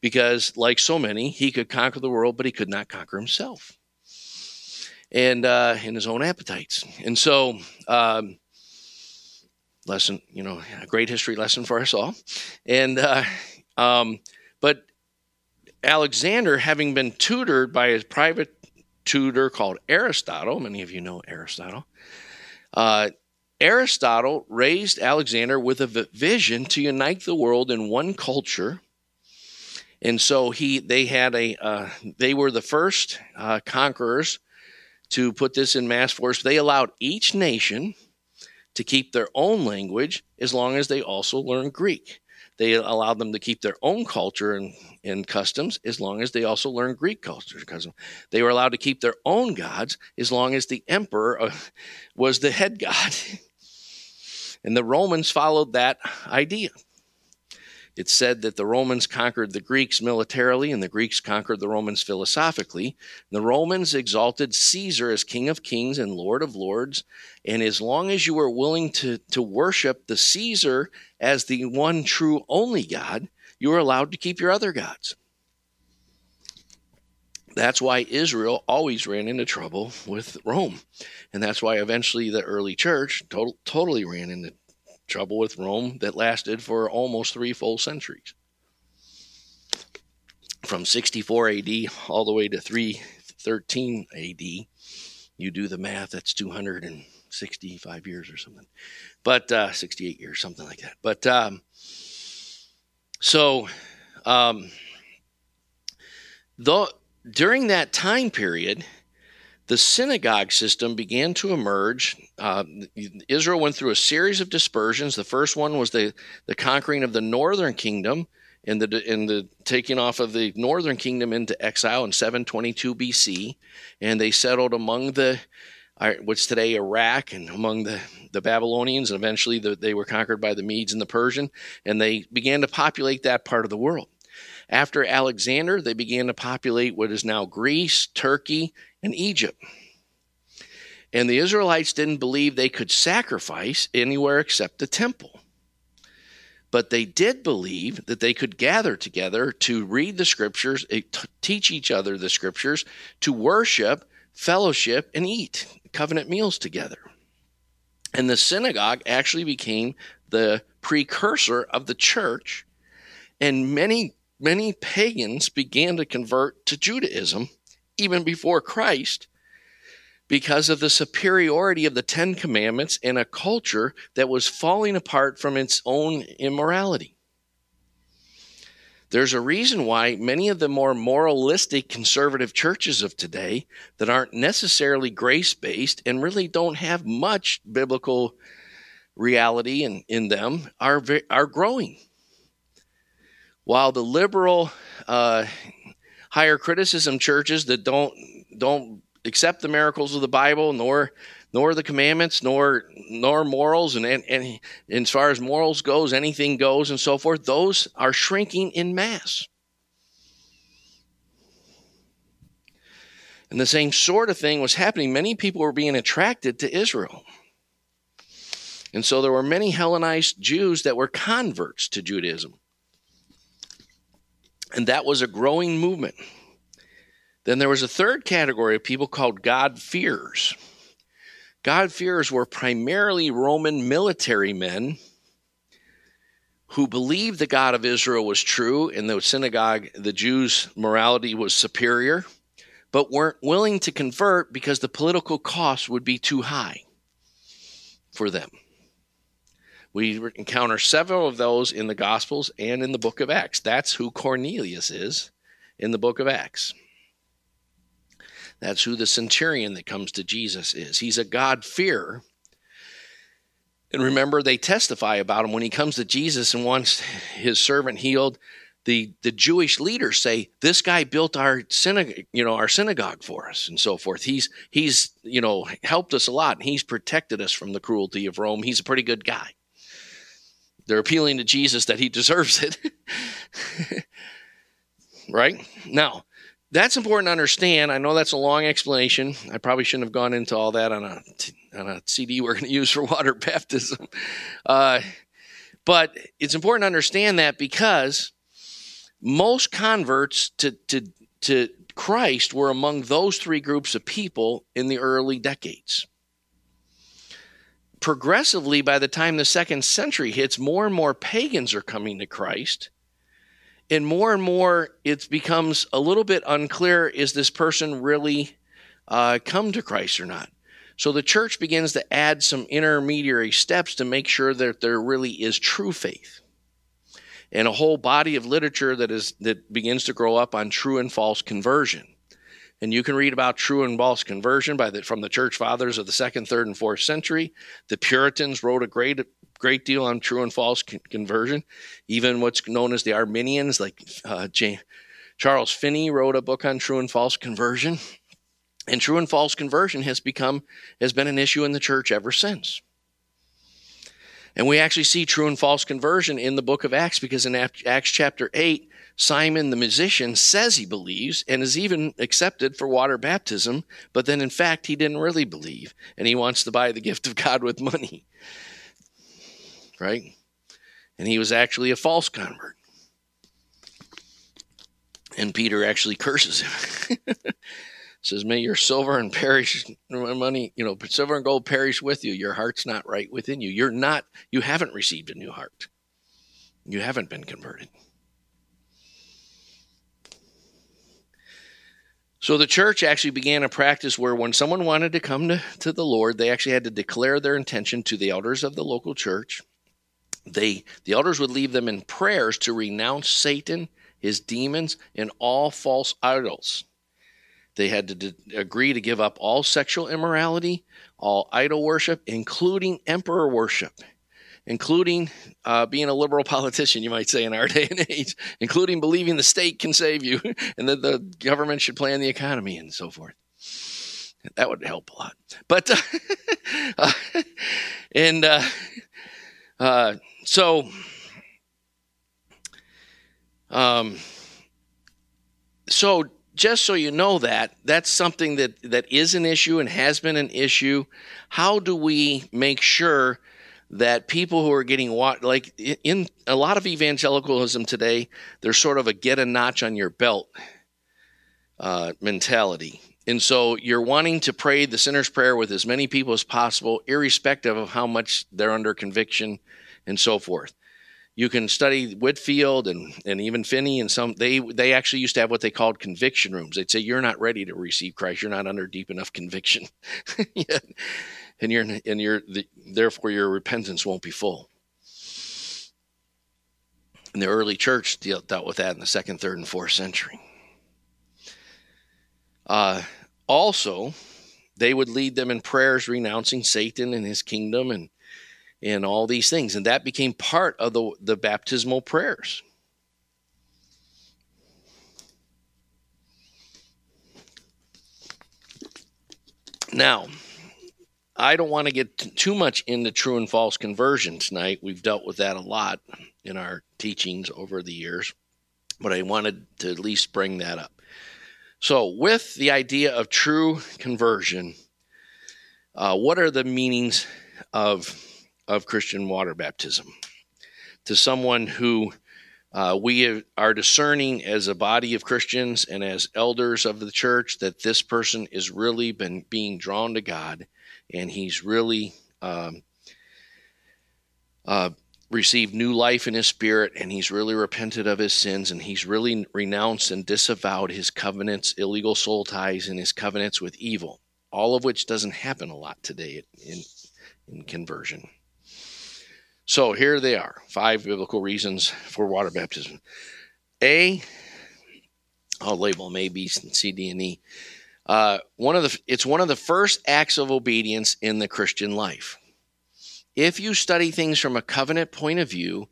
because, like so many, he could conquer the world, but he could not conquer himself and uh, in his own appetites. And so, um, lesson, you know, a great history lesson for us all. And, uh, um, but Alexander, having been tutored by his private tutor called Aristotle, many of you know Aristotle, uh, Aristotle raised Alexander with a vision to unite the world in one culture. And so he, they had a, uh, they were the first uh, conquerors to put this in mass force. They allowed each nation to keep their own language as long as they also learned Greek. They allowed them to keep their own culture and, and customs as long as they also learned Greek culture and customs. They were allowed to keep their own gods as long as the emperor uh, was the head god. and the Romans followed that idea. It's said that the Romans conquered the Greeks militarily and the Greeks conquered the Romans philosophically. The Romans exalted Caesar as King of Kings and Lord of Lords. And as long as you were willing to, to worship the Caesar as the one true only God, you were allowed to keep your other gods. That's why Israel always ran into trouble with Rome. And that's why eventually the early church total, totally ran into trouble with Rome that lasted for almost three full centuries. From 64 AD all the way to 313 AD, you do the math, that's 265 years or something. But uh, 68 years, something like that. But um, so, um, though, during that time period, the synagogue system began to emerge. Uh, Israel went through a series of dispersions. The first one was the, the conquering of the northern kingdom and the, and the taking off of the northern kingdom into exile in 722 BC. And they settled among the, uh, what's today Iraq, and among the, the Babylonians. And eventually the, they were conquered by the Medes and the Persian. And they began to populate that part of the world. After Alexander, they began to populate what is now Greece, Turkey, and Egypt. And the Israelites didn't believe they could sacrifice anywhere except the temple. But they did believe that they could gather together to read the scriptures, eh, teach each other the scriptures, to worship, fellowship, and eat covenant meals together. And the synagogue actually became the precursor of the church. And many, many pagans began to convert to Judaism even before Christ because of the superiority of the Ten Commandments in a culture that was falling apart from its own immorality. There's a reason why many of the more moralistic conservative churches of today that aren't necessarily grace based and really don't have much biblical reality in, in them are, are growing. While the liberal uh, higher criticism churches that don't don't accept the miracles of the Bible nor nor the commandments nor nor morals and, and, and as far as morals goes anything goes and so forth those are shrinking in mass. And the same sort of thing was happening. Many people were being attracted to israel. And so there were many hellenized jews that were converts to judaism and that was a growing movement then there was a third category of people called God-fearers. God-fearers were primarily Roman military men who believed the God of Israel was true and the synagogue, the Jews' morality was superior, but weren't willing to convert because the political cost would be too high for them. We encounter several of those in the Gospels and in the book of Acts. That's who Cornelius is in the book of Acts. That's who the centurion that comes to Jesus is. He's a God-fearer. And remember, they testify about him when he comes to Jesus and wants his servant healed. The, the Jewish leaders say, This guy built our synagogue, you know, our synagogue for us, and so forth. He's he's, you know, helped us a lot, and he's protected us from the cruelty of Rome. He's a pretty good guy. They're appealing to Jesus that he deserves it. right? Now, that's important to understand. I know that's a long explanation. I probably shouldn't have gone into all that on a on a CD we're going to use for water baptism. Uh, but it's important to understand that because most converts to to to Christ were among those three groups of people in the early decades. Progressively, by the time the second century hits, more and more pagans are coming to Christ. And more and more it becomes a little bit unclear is this person really uh, come to christ or not? So the church begins to add some intermediary steps to make sure that there really is true faith. And a whole body of literature that is that begins to grow up on true and false conversion and you can read about true and false conversion by the, from the church fathers of the second, third, and fourth century. The Puritans wrote a great great deal on true and false con- conversion. Even what's known as the Arminians, like uh, Charles Finney, wrote a book on true and false conversion. And true and false conversion has become has been an issue in the church ever since. And we actually see true and false conversion in the book of Acts because in Acts chapter 8, Simon the magician says he believes and is even accepted for water baptism, but then in fact he didn't really believe and he wants to buy the gift of God with money right? And he was actually a false convert. And Peter actually curses him. Says, May your silver and perish money, you know, silver and gold perish with you. Your heart's not right within you. You're not, you haven't received a new heart. You haven't been converted. So the church actually began a practice where when someone wanted to come to, to the Lord, they actually had to declare their intention to the elders of the local church they the elders would leave them in prayers to renounce Satan, his demons, and all false idols. They had to d- agree to give up all sexual immorality, all idol worship, including emperor worship, including uh, being a liberal politician, you might say, in our day and age, including believing the state can save you and that the government should plan the economy and so forth. That would help a lot. But, uh, and, uh, uh so, um, so just so you know that that's something that that is an issue and has been an issue. How do we make sure that people who are getting like in a lot of evangelicalism today, there's sort of a get a notch on your belt uh, mentality. And so you're wanting to pray the sinner's prayer with as many people as possible, irrespective of how much they're under conviction and so forth. You can study Whitefield and, and even Finney and some they they actually used to have what they called conviction rooms. They'd say you're not ready to receive Christ. You're not under deep enough conviction, and your and your the, therefore your repentance won't be full. And the early church dealt, dealt with that in the second, third, and fourth century. Uh, also, they would lead them in prayers, renouncing Satan and his kingdom, and and all these things, and that became part of the the baptismal prayers. Now, I don't want to get too much into true and false conversion tonight. We've dealt with that a lot in our teachings over the years, but I wanted to at least bring that up. So, with the idea of true conversion, uh, what are the meanings of of Christian water baptism to someone who uh, we are discerning as a body of Christians and as elders of the church that this person is really been being drawn to God, and he's really um, uh, received new life in his spirit, and he's really repented of his sins, and he's really renounced and disavowed his covenants, illegal soul ties, and his covenants with evil. All of which doesn't happen a lot today in in conversion. So here they are five biblical reasons for water baptism. A, I'll label them A, B, C, D, and E. Uh, one of the it's one of the first acts of obedience in the Christian life. If you study things from a covenant point of view,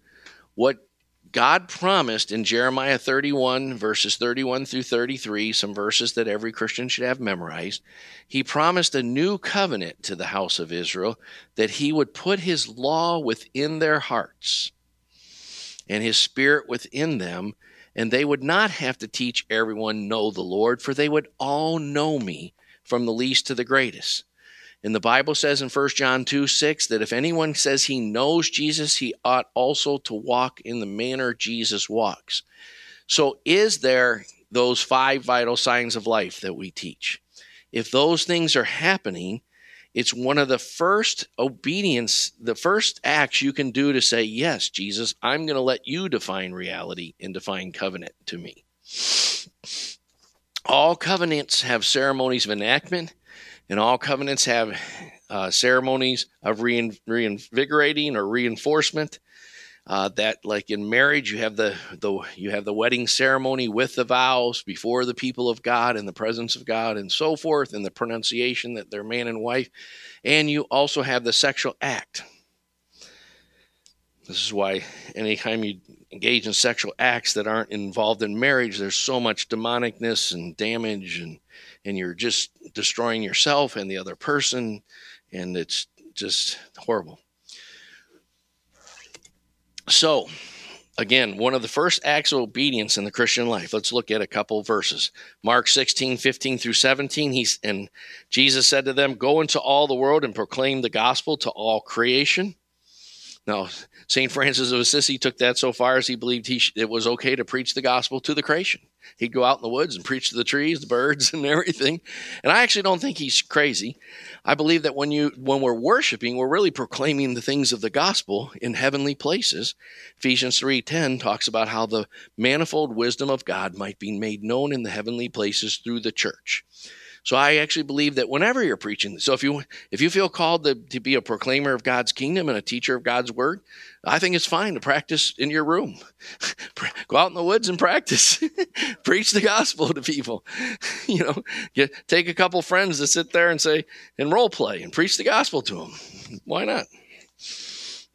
what God promised in Jeremiah 31, verses 31 through 33, some verses that every Christian should have memorized. He promised a new covenant to the house of Israel that he would put his law within their hearts and his spirit within them, and they would not have to teach everyone know the Lord, for they would all know me from the least to the greatest. And the Bible says in 1 John 2 6 that if anyone says he knows Jesus, he ought also to walk in the manner Jesus walks. So, is there those five vital signs of life that we teach? If those things are happening, it's one of the first obedience, the first acts you can do to say, Yes, Jesus, I'm going to let you define reality and define covenant to me. All covenants have ceremonies of enactment and all covenants have uh, ceremonies of rein, reinvigorating or reinforcement. Uh, that, like in marriage, you have the, the you have the wedding ceremony with the vows before the people of God in the presence of God and so forth, and the pronunciation that they're man and wife, and you also have the sexual act. This is why anytime you engage in sexual acts that aren't involved in marriage, there's so much demonicness and damage and and you're just destroying yourself and the other person. And it's just horrible so again one of the first acts of obedience in the christian life. Let's look at a couple verses. Mark 16 15 through 17 he's and jesus said to them go into all the world and proclaim the gospel to all creation. Now st francis of assisi took that so far as he believed he sh- it was okay to preach the gospel to the creation He'd go out in the woods and preach to the trees, the birds, and everything. And I actually don't think he's crazy. I believe that when you when we're worshiping, we're really proclaiming the things of the gospel in heavenly places. Ephesians 3:10 talks about how the manifold wisdom of God might be made known in the heavenly places through the church. So I actually believe that whenever you're preaching, so if you if you feel called to, to be a proclaimer of God's kingdom and a teacher of God's word, I think it's fine to practice in your room. Go out in the woods and practice. Preach the gospel to people. you know, get, take a couple friends to sit there and say and role play and preach the gospel to them. Why not?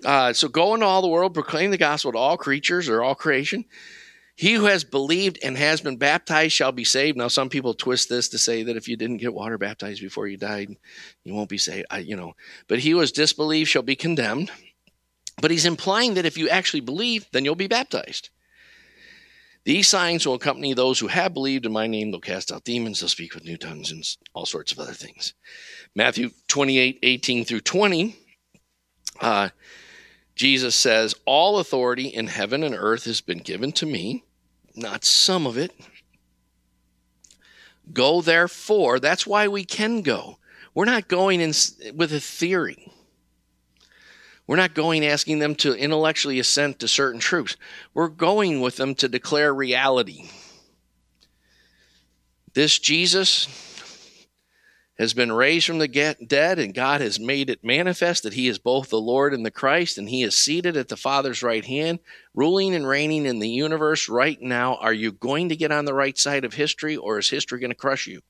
Uh, so go into all the world, proclaim the gospel to all creatures or all creation. He who has believed and has been baptized shall be saved. Now, some people twist this to say that if you didn't get water baptized before you died, you won't be saved. I, you know, but he who has disbelieved shall be condemned. But he's implying that if you actually believe, then you'll be baptized. These signs will accompany those who have believed in my name. They'll cast out demons, they'll speak with new tongues, and all sorts of other things. Matthew 28 18 through 20. Uh, Jesus says, All authority in heaven and earth has been given to me not some of it. Go therefore. That's why we can go. We're not going in with a theory. We're not going asking them to intellectually assent to certain truths. We're going with them to declare reality. This Jesus has been raised from the dead, and God has made it manifest that He is both the Lord and the Christ, and He is seated at the Father's right hand, ruling and reigning in the universe right now. Are you going to get on the right side of history, or is history going to crush you?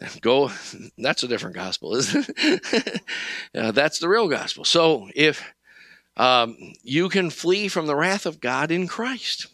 Go, that's a different gospel, isn't it? uh, that's the real gospel. So if um, you can flee from the wrath of God in Christ.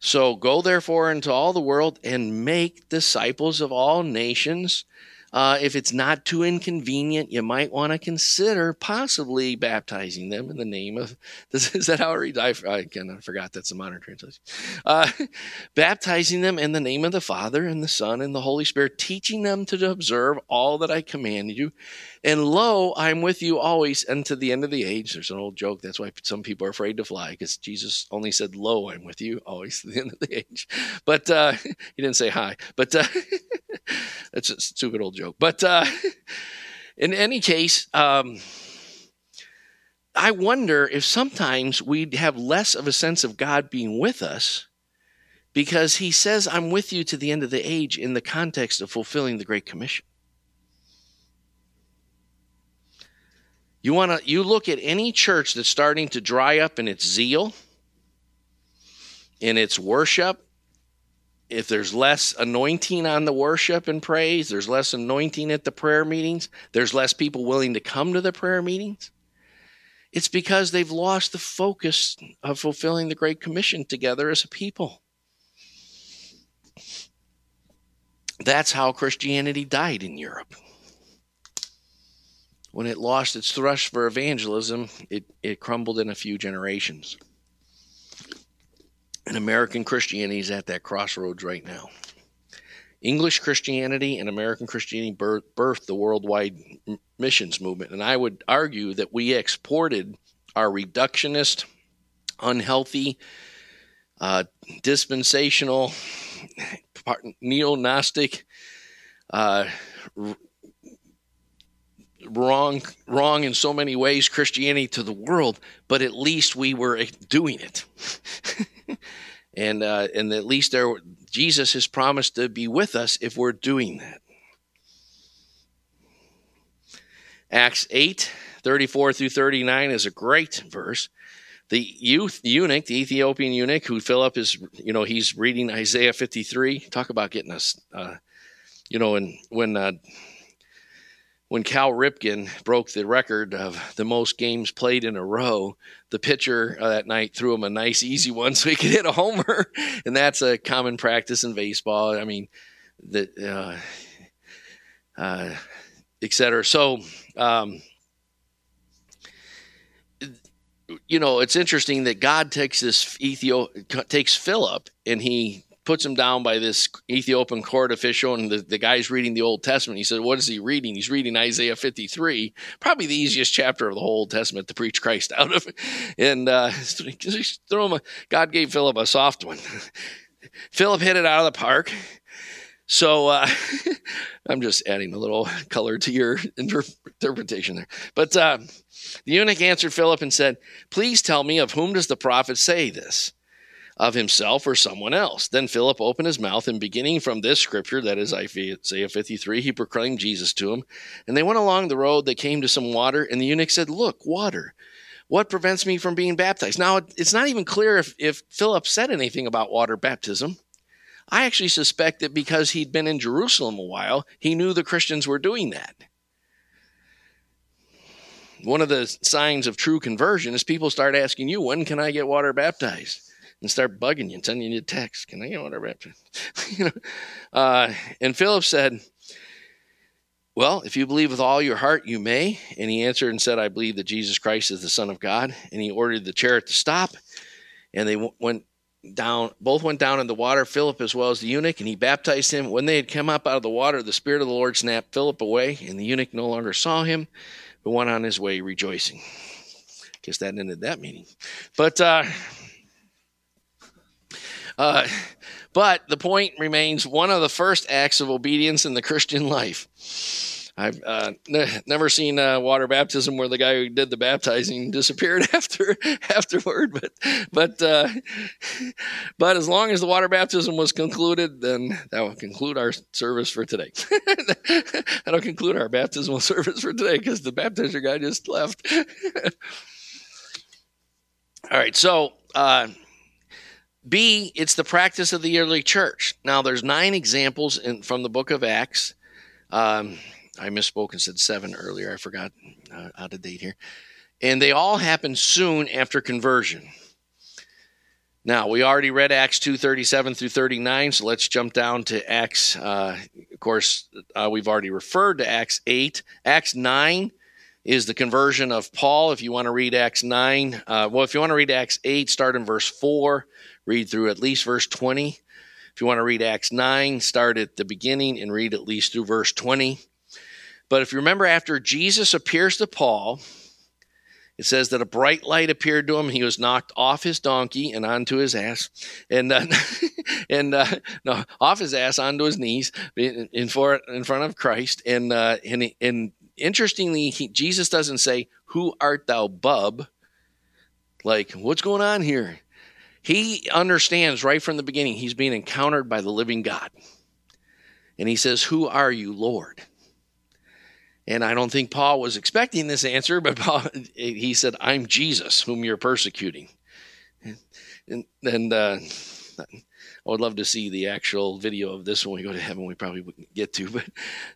So go therefore into all the world and make disciples of all nations. Uh, if it's not too inconvenient, you might want to consider possibly baptizing them in the name of. This, is that how it reads? I, I, I forgot that's the modern translation. Uh, baptizing them in the name of the Father and the Son and the Holy Spirit, teaching them to observe all that I commanded you. And lo, I'm with you always unto the end of the age. There's an old joke. That's why some people are afraid to fly because Jesus only said, Lo, I'm with you always to the end of the age. But uh, he didn't say hi. But uh, that's a stupid old joke. But uh, in any case, um, I wonder if sometimes we'd have less of a sense of God being with us because he says, I'm with you to the end of the age in the context of fulfilling the Great Commission. You want to you look at any church that's starting to dry up in its zeal, in its worship. If there's less anointing on the worship and praise, there's less anointing at the prayer meetings, there's less people willing to come to the prayer meetings. It's because they've lost the focus of fulfilling the Great Commission together as a people. That's how Christianity died in Europe when it lost its thrust for evangelism, it, it crumbled in a few generations. And American Christianity is at that crossroads right now. English Christianity and American Christianity birth, birthed the worldwide missions movement. And I would argue that we exported our reductionist, unhealthy, uh, dispensational, neo Gnostic, uh, wrong wrong in so many ways Christianity to the world, but at least we were doing it. and uh, and at least there Jesus has promised to be with us if we're doing that. Acts 8, 34 through 39 is a great verse. The youth eunuch, the Ethiopian eunuch who Philip is, you know, he's reading Isaiah 53. Talk about getting us, uh, you know, and when uh, when Cal Ripken broke the record of the most games played in a row, the pitcher uh, that night threw him a nice, easy one so he could hit a homer, and that's a common practice in baseball. I mean, the uh, uh, et cetera. So, um, you know, it's interesting that God takes this Ethiop takes Philip and he puts him down by this Ethiopian court official, and the, the guy's reading the Old Testament. He said, What is he reading? He's reading Isaiah 53, probably the easiest chapter of the whole Old Testament to preach Christ out of. And uh, throw him a, God gave Philip a soft one. Philip hit it out of the park. So uh, I'm just adding a little color to your inter- interpretation there. But uh, the eunuch answered Philip and said, Please tell me, of whom does the prophet say this? Of himself or someone else. Then Philip opened his mouth, and beginning from this scripture, that is Isaiah 53, he proclaimed Jesus to him. And they went along the road, they came to some water, and the eunuch said, Look, water. What prevents me from being baptized? Now, it's not even clear if, if Philip said anything about water baptism. I actually suspect that because he'd been in Jerusalem a while, he knew the Christians were doing that. One of the signs of true conversion is people start asking you, When can I get water baptized? And start bugging you and sending you a text. Can I get baptized? you know, uh, and Philip said, well, if you believe with all your heart, you may. And he answered and said, I believe that Jesus Christ is the Son of God. And he ordered the chariot to stop. And they went down, both went down in the water, Philip as well as the eunuch, and he baptized him. When they had come up out of the water, the Spirit of the Lord snapped Philip away, and the eunuch no longer saw him, but went on his way rejoicing. Guess that ended that meeting. But, uh, uh, but the point remains one of the first acts of obedience in the Christian life. I've uh, n- never seen uh, water baptism where the guy who did the baptizing disappeared after afterward, but but uh, but as long as the water baptism was concluded, then that will conclude our service for today. That'll conclude our baptismal service for today because the baptizer guy just left. All right, so uh, B, it's the practice of the early church. Now, there's nine examples in, from the book of Acts. Um, I misspoke and said seven earlier. I forgot uh, out of date here. And they all happen soon after conversion. Now, we already read Acts 2:37 through 39, so let's jump down to Acts. Uh, of course, uh, we've already referred to Acts 8. Acts 9 is the conversion of Paul. If you want to read Acts 9, uh, well, if you want to read Acts 8, start in verse 4, read through at least verse 20. If you want to read Acts 9, start at the beginning and read at least through verse 20. But if you remember, after Jesus appears to Paul, it says that a bright light appeared to him. He was knocked off his donkey and onto his ass, and uh, and uh, no, off his ass onto his knees in, for in front of Christ. And uh, and and interestingly, he, Jesus doesn't say, "Who art thou, bub?" Like, what's going on here? He understands right from the beginning he's being encountered by the living God, and he says, "Who are you, Lord?" And I don't think Paul was expecting this answer, but Paul, he said, I'm Jesus, whom you're persecuting. And, and uh, I would love to see the actual video of this when we go to heaven. We probably wouldn't get to, but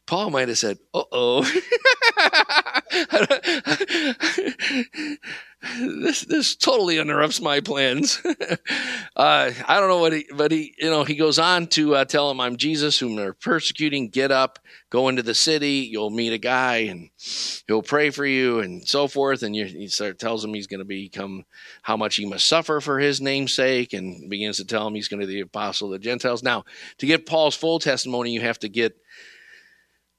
Paul might have said, "Uh oh." this this totally interrupts my plans. uh, I don't know what he, but he, you know, he goes on to uh, tell him, "I'm Jesus, whom they're persecuting. Get up, go into the city. You'll meet a guy, and he'll pray for you, and so forth." And you, he start, tells him he's going to become how much he must suffer for his name's sake, and begins to tell him he's going to be the apostle of the Gentiles. Now, to get Paul's full testimony, you have to get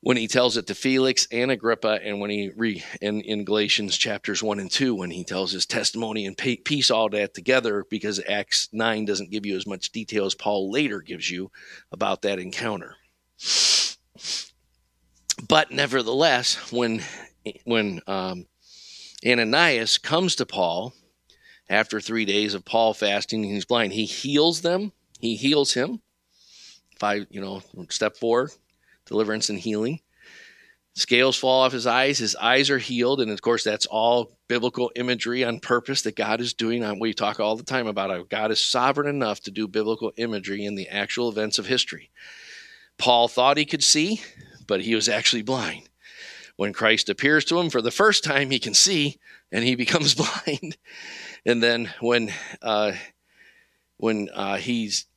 when he tells it to Felix and Agrippa, and when he re in, in Galatians chapters one and two, when he tells his testimony and piece all that together, because Acts nine doesn't give you as much detail as Paul later gives you about that encounter. But nevertheless, when when um, Ananias comes to Paul after three days of Paul fasting, and he's blind. He heals them. He heals him. Five, you know, step four, deliverance and healing. Scales fall off his eyes. His eyes are healed. And of course, that's all biblical imagery on purpose that God is doing. We talk all the time about how God is sovereign enough to do biblical imagery in the actual events of history. Paul thought he could see, but he was actually blind. When Christ appears to him for the first time, he can see and he becomes blind. And then when uh, when uh, he's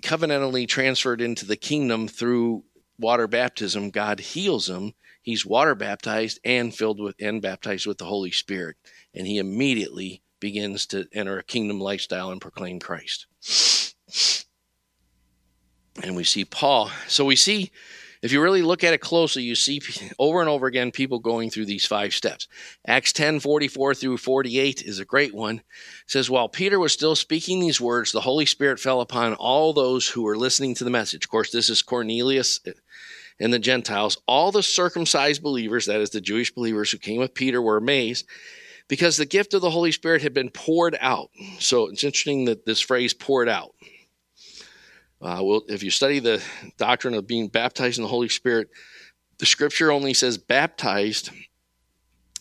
covenantally transferred into the kingdom through water baptism, God heals him. He's water baptized and filled with and baptized with the Holy Spirit. And he immediately begins to enter a kingdom lifestyle and proclaim Christ. And we see Paul. So we see if you really look at it closely, you see over and over again people going through these five steps. Acts 10 44 through 48 is a great one. It says, While Peter was still speaking these words, the Holy Spirit fell upon all those who were listening to the message. Of course, this is Cornelius and the Gentiles. All the circumcised believers, that is, the Jewish believers who came with Peter, were amazed because the gift of the Holy Spirit had been poured out. So it's interesting that this phrase poured out. Uh, well, if you study the doctrine of being baptized in the Holy Spirit, the scripture only says baptized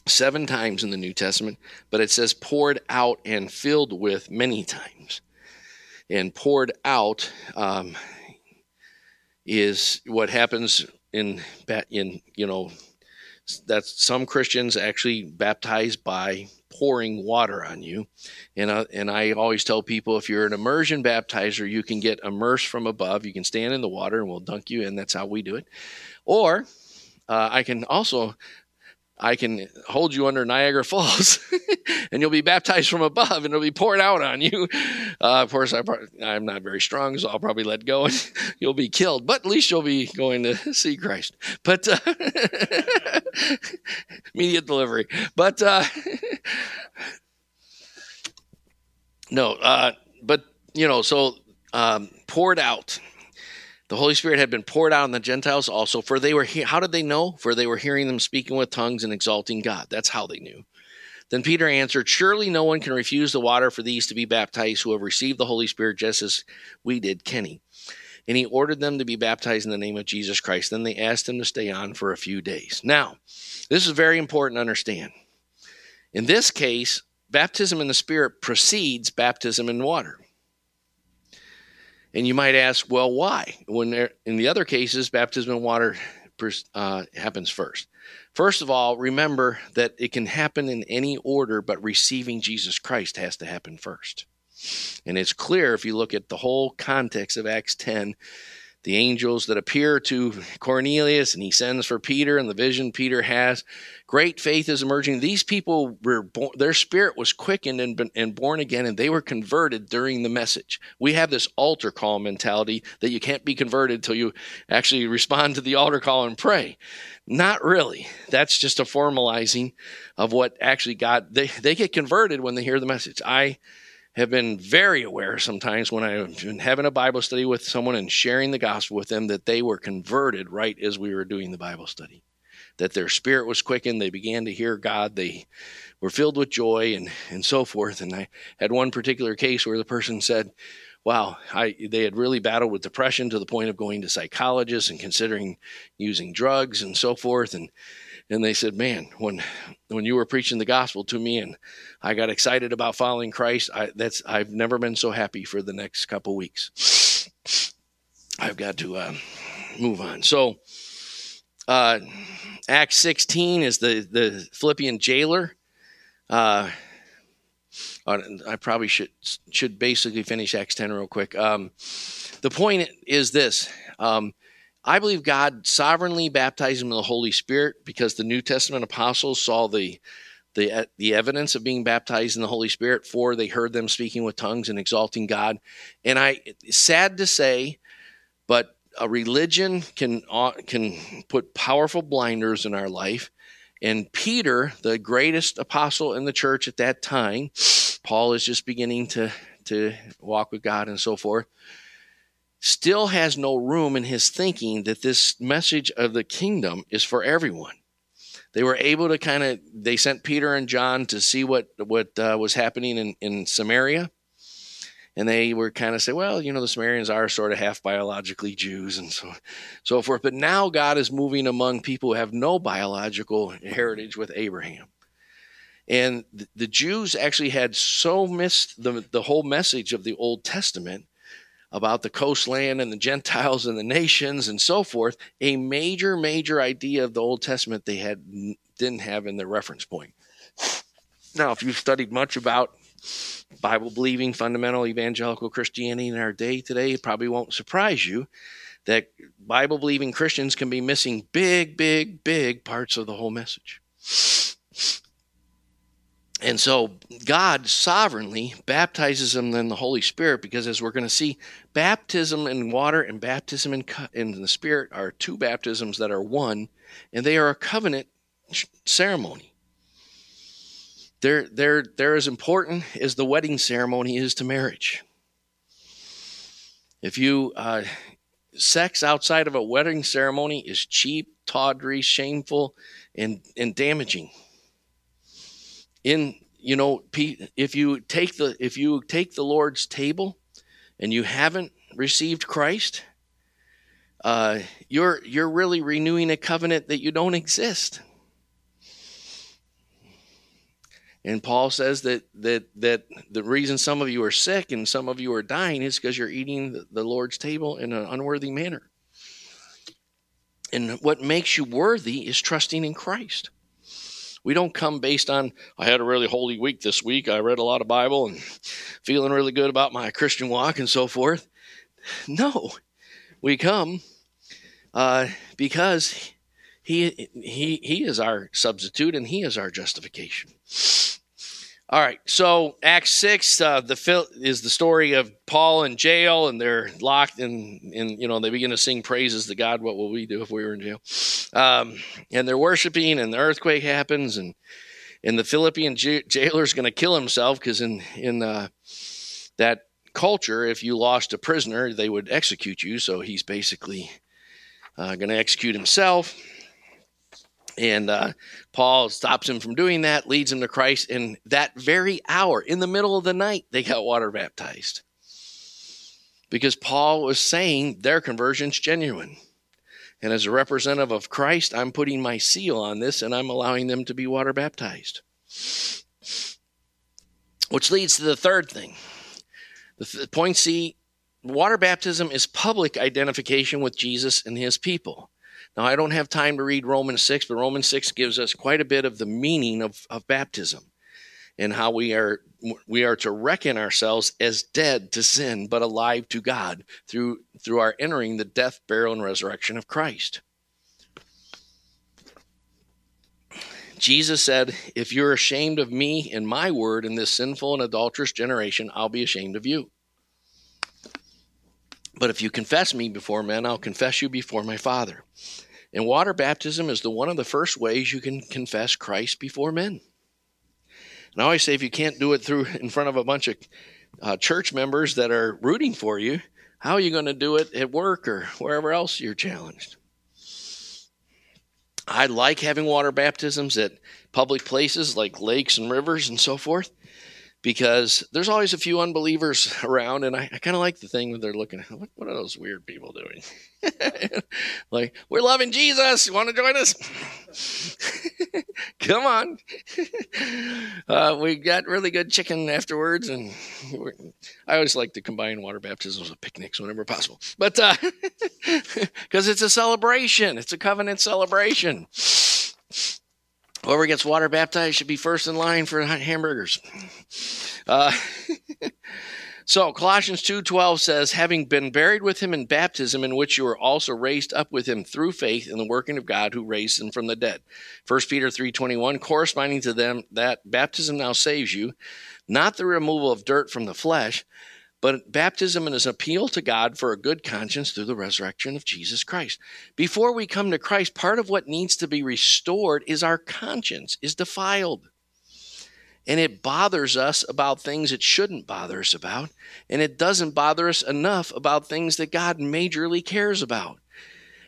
seven times in the New Testament, but it says poured out and filled with many times. And poured out um, is what happens in in you know that some Christians actually baptize by pouring water on you. And, uh, and I always tell people if you're an immersion baptizer, you can get immersed from above. You can stand in the water and we'll dunk you in. That's how we do it. Or uh, I can also I can hold you under Niagara Falls and you'll be baptized from above and it'll be poured out on you. Uh, of course, I am not very strong, so I'll probably let go and you'll be killed, but at least you'll be going to see Christ. But uh, immediate delivery. But uh, no, uh, but you know, so um, poured out the Holy Spirit had been poured out on the Gentiles also, for they were, he- how did they know? For they were hearing them speaking with tongues and exalting God. That's how they knew. Then Peter answered, Surely no one can refuse the water for these to be baptized who have received the Holy Spirit just as we did, Kenny. And he ordered them to be baptized in the name of Jesus Christ. Then they asked him to stay on for a few days. Now, this is very important to understand. In this case, baptism in the Spirit precedes baptism in water. And you might ask, well, why? When there, in the other cases, baptism in water uh, happens first. First of all, remember that it can happen in any order, but receiving Jesus Christ has to happen first. And it's clear if you look at the whole context of Acts 10 the angels that appear to Cornelius and he sends for Peter and the vision Peter has. Great faith is emerging. These people were born, their spirit was quickened and, and born again and they were converted during the message. We have this altar call mentality that you can't be converted until you actually respond to the altar call and pray. Not really. That's just a formalizing of what actually God, they, they get converted when they hear the message. I, have been very aware sometimes when I've been having a Bible study with someone and sharing the gospel with them that they were converted right as we were doing the Bible study. That their spirit was quickened, they began to hear God, they were filled with joy and, and so forth. And I had one particular case where the person said, Wow, I, they had really battled with depression to the point of going to psychologists and considering using drugs and so forth. And and they said, "Man, when when you were preaching the gospel to me, and I got excited about following Christ, I, that's I've never been so happy for the next couple weeks. I've got to uh, move on. So, uh, Acts 16 is the the Philippian jailer. Uh, I probably should should basically finish Acts 10 real quick. Um, the point is this: um, I believe God sovereignly baptized him in the Holy Spirit because the New Testament apostles saw the the the evidence of being baptized in the Holy Spirit for they heard them speaking with tongues and exalting God. And I sad to say, but a religion can uh, can put powerful blinders in our life. And Peter, the greatest apostle in the church at that time, Paul is just beginning to to walk with God and so forth still has no room in his thinking that this message of the kingdom is for everyone. They were able to kind of they sent Peter and John to see what what uh, was happening in in Samaria, and they were kind of say, well, you know, the Samaritans are sort of half biologically Jews and so so forth. But now God is moving among people who have no biological heritage with Abraham. And the Jews actually had so missed the, the whole message of the Old Testament about the coastland and the Gentiles and the nations and so forth, a major, major idea of the Old Testament they had didn't have in their reference point. Now, if you've studied much about Bible believing fundamental evangelical Christianity in our day today, it probably won't surprise you that Bible believing Christians can be missing big, big, big parts of the whole message. And so God sovereignly baptizes them in the Holy Spirit because, as we're going to see, baptism in water and baptism in, in the Spirit are two baptisms that are one, and they are a covenant ceremony. They're, they're, they're as important as the wedding ceremony is to marriage. If you, uh, sex outside of a wedding ceremony is cheap, tawdry, shameful, and, and damaging in you know if you take the if you take the lord's table and you haven't received christ uh, you're you're really renewing a covenant that you don't exist. And paul says that that that the reason some of you are sick and some of you are dying is because you're eating the lord's table in an unworthy manner. And what makes you worthy is trusting in christ we don't come based on, I had a really holy week this week. I read a lot of Bible and feeling really good about my Christian walk and so forth. No, we come uh, because he, he, he is our substitute and he is our justification. All right, so Acts six, uh, the is the story of Paul in jail, and they're locked, and and you know they begin to sing praises to God. What will we do if we were in jail? Um, and they're worshiping, and the earthquake happens, and and the Philippian j- jailer is going to kill himself because in in uh, that culture, if you lost a prisoner, they would execute you. So he's basically uh, going to execute himself. And uh, Paul stops him from doing that, leads him to Christ. And that very hour, in the middle of the night, they got water baptized. Because Paul was saying their conversion's genuine. And as a representative of Christ, I'm putting my seal on this and I'm allowing them to be water baptized. Which leads to the third thing. The th- point C water baptism is public identification with Jesus and his people. Now, I don't have time to read Romans 6, but Romans 6 gives us quite a bit of the meaning of, of baptism. and how we are we are to reckon ourselves as dead to sin but alive to God through through our entering the death, burial, and resurrection of Christ. Jesus said, If you're ashamed of me and my word in this sinful and adulterous generation, I'll be ashamed of you. But if you confess me before men, I'll confess you before my Father. And water baptism is the one of the first ways you can confess Christ before men. And I always say if you can't do it through in front of a bunch of uh, church members that are rooting for you, how are you going to do it at work or wherever else you're challenged? I like having water baptisms at public places like lakes and rivers and so forth because there's always a few unbelievers around, and I, I kind of like the thing that they're looking at. What, what are those weird people doing? like, we're loving Jesus. You want to join us? Come on. uh, we got really good chicken afterwards, and I always like to combine water baptisms with picnics whenever possible. But because uh, it's a celebration, it's a covenant celebration. Whoever gets water baptized should be first in line for hamburgers. Uh, so Colossians 2:12 says, "Having been buried with him in baptism, in which you were also raised up with him through faith in the working of God who raised him from the dead." 1 Peter 3:21, corresponding to them, that baptism now saves you, not the removal of dirt from the flesh, but baptism is an appeal to God for a good conscience through the resurrection of Jesus Christ. Before we come to Christ, part of what needs to be restored is our conscience is defiled. And it bothers us about things it shouldn't bother us about. And it doesn't bother us enough about things that God majorly cares about.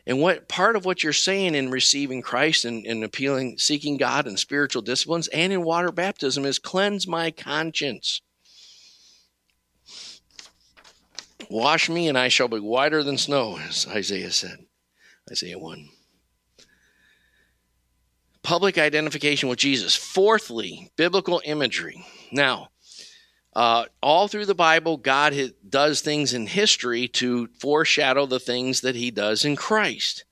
And what part of what you're saying in receiving Christ and, and appealing, seeking God and spiritual disciplines and in water baptism is cleanse my conscience. Wash me, and I shall be whiter than snow, as Isaiah said. Isaiah 1. Public identification with Jesus. Fourthly, biblical imagery. Now, uh, all through the Bible, God does things in history to foreshadow the things that he does in Christ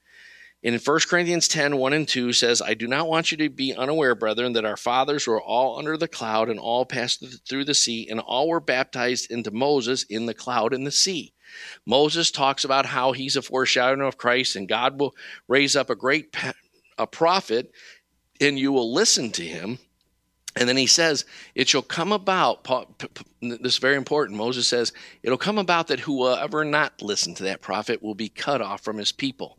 in 1 Corinthians 10 1 and 2 says, I do not want you to be unaware, brethren, that our fathers were all under the cloud and all passed through the sea, and all were baptized into Moses in the cloud and the sea. Moses talks about how he's a foreshadowing of Christ, and God will raise up a great a prophet, and you will listen to him. And then he says, It shall come about, this is very important. Moses says, It'll come about that whoever not listen to that prophet will be cut off from his people.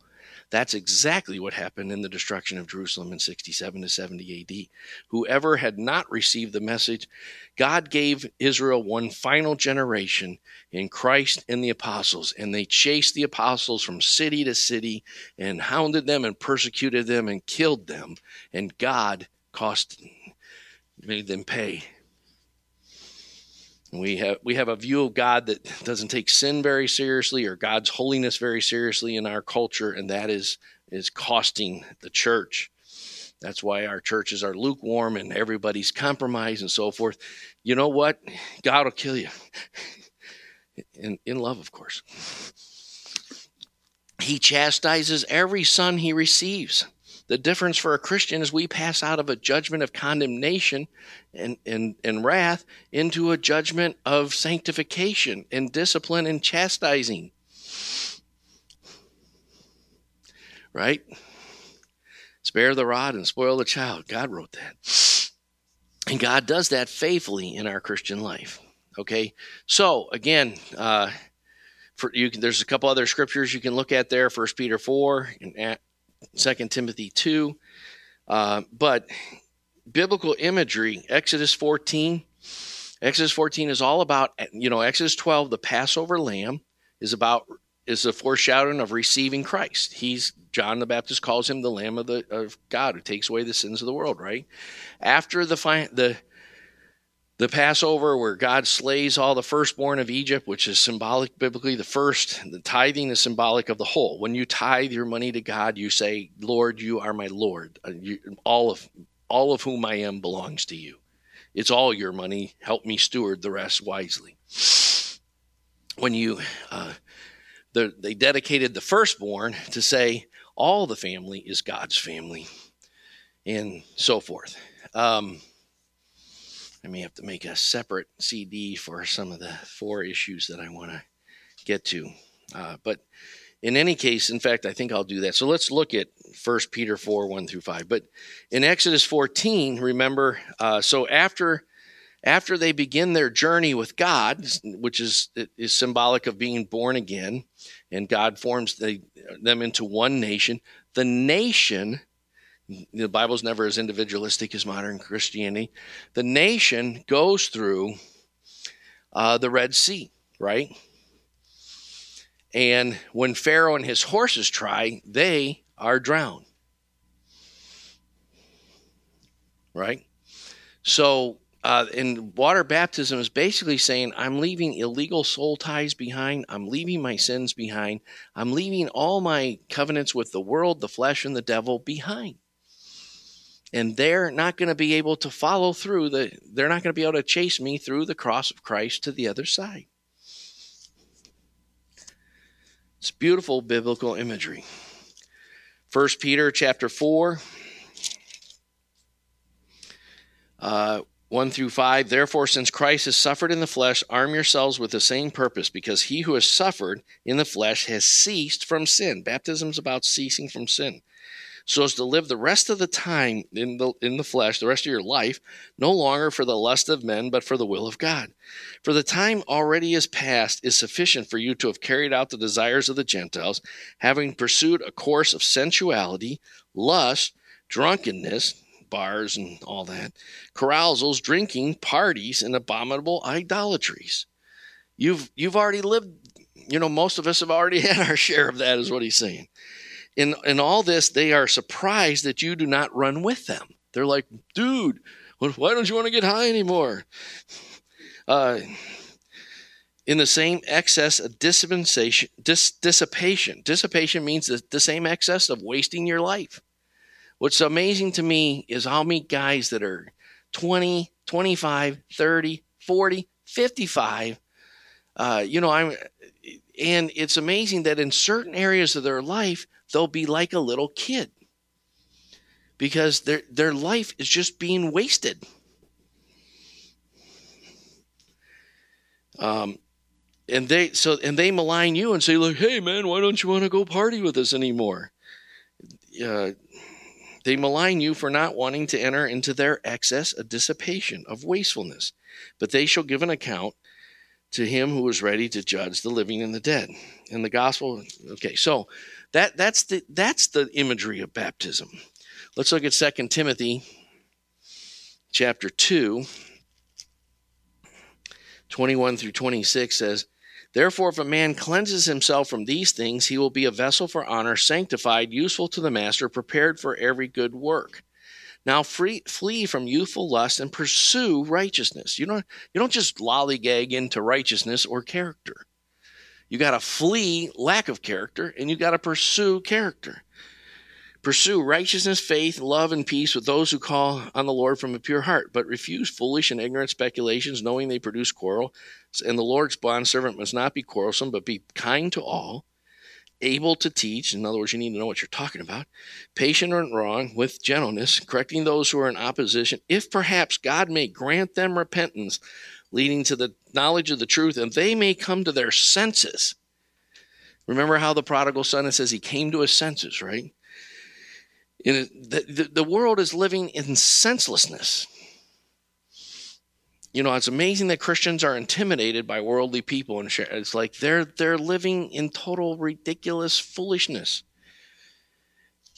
That's exactly what happened in the destruction of Jerusalem in 67 to 70 AD. Whoever had not received the message, God gave Israel one final generation in Christ and the apostles, and they chased the apostles from city to city and hounded them and persecuted them and killed them, and God cost made them pay we have we have a view of God that doesn't take sin very seriously or God's holiness very seriously in our culture, and that is is costing the church. That's why our churches are lukewarm and everybody's compromised and so forth. You know what? God will kill you. in, in love, of course. He chastises every son he receives. The difference for a Christian is we pass out of a judgment of condemnation and, and, and wrath into a judgment of sanctification and discipline and chastising. Right? Spare the rod and spoil the child. God wrote that. And God does that faithfully in our Christian life. Okay? So, again, uh, for you can, there's a couple other scriptures you can look at there. First Peter 4 and Second Timothy 2. Uh, but biblical imagery, Exodus 14. Exodus 14 is all about, you know, Exodus 12, the Passover lamb is about is a foreshadowing of receiving Christ. He's John the Baptist calls him the Lamb of the of God who takes away the sins of the world. Right after the the the Passover, where God slays all the firstborn of Egypt, which is symbolic biblically, the first, the tithing is symbolic of the whole. When you tithe your money to God, you say, Lord, you are my Lord. Uh, all of all of whom I am belongs to you. It's all your money. Help me steward the rest wisely. When you, uh, the, they dedicated the firstborn to say, all the family is God's family, and so forth. Um, I may have to make a separate CD for some of the four issues that I want to get to. Uh, but in any case, in fact, I think I'll do that. So let's look at 1 Peter 4 1 through 5. But in Exodus 14, remember, uh, so after after they begin their journey with God, which is is symbolic of being born again, and God forms the, them into one nation, the nation the Bible's never as individualistic as modern Christianity. The nation goes through uh, the Red Sea, right? And when Pharaoh and his horses try, they are drowned. Right? So, uh, and water baptism is basically saying, I'm leaving illegal soul ties behind. I'm leaving my sins behind. I'm leaving all my covenants with the world, the flesh, and the devil behind and they're not going to be able to follow through the they're not going to be able to chase me through the cross of Christ to the other side. It's beautiful biblical imagery. 1 Peter chapter 4 uh, 1 through 5 Therefore, since Christ has suffered in the flesh, arm yourselves with the same purpose, because he who has suffered in the flesh has ceased from sin. Baptism is about ceasing from sin so as to live the rest of the time in the in the flesh, the rest of your life, no longer for the lust of men, but for the will of God. For the time already is past is sufficient for you to have carried out the desires of the Gentiles, having pursued a course of sensuality, lust, drunkenness, bars and all that, carousals, drinking, parties, and abominable idolatries. You've you've already lived, you know, most of us have already had our share of that, is what he's saying in in all this, they are surprised that you do not run with them. They're like, dude, why don't you want to get high anymore? Uh, in the same excess of dissipation, dis, dissipation. Dissipation means the, the same excess of wasting your life. What's amazing to me is I'll meet guys that are 20, 25, 30, 40, 55. Uh, you know, I'm, and it's amazing that in certain areas of their life, they'll be like a little kid because their their life is just being wasted. Um, and they so and they malign you and say like, "Hey man, why don't you want to go party with us anymore?" Uh, they malign you for not wanting to enter into their excess of dissipation of wastefulness, but they shall give an account to him who is ready to judge the living and the dead. And the gospel, okay, so that that's the that's the imagery of baptism. Let's look at Second Timothy chapter 2 21 through 26 says, Therefore, if a man cleanses himself from these things, he will be a vessel for honor, sanctified, useful to the master, prepared for every good work. Now free, flee from youthful lust and pursue righteousness. You don't, you don't just lollygag into righteousness or character. You got to flee lack of character and you got to pursue character. Pursue righteousness, faith, love, and peace with those who call on the Lord from a pure heart, but refuse foolish and ignorant speculations, knowing they produce quarrel. And the Lord's bondservant must not be quarrelsome, but be kind to all, able to teach. In other words, you need to know what you're talking about. Patient and wrong, with gentleness, correcting those who are in opposition, if perhaps God may grant them repentance leading to the knowledge of the truth, and they may come to their senses. Remember how the prodigal son, says he came to his senses, right? In the, the, the world is living in senselessness. You know, it's amazing that Christians are intimidated by worldly people, and it's like they're they're living in total ridiculous foolishness.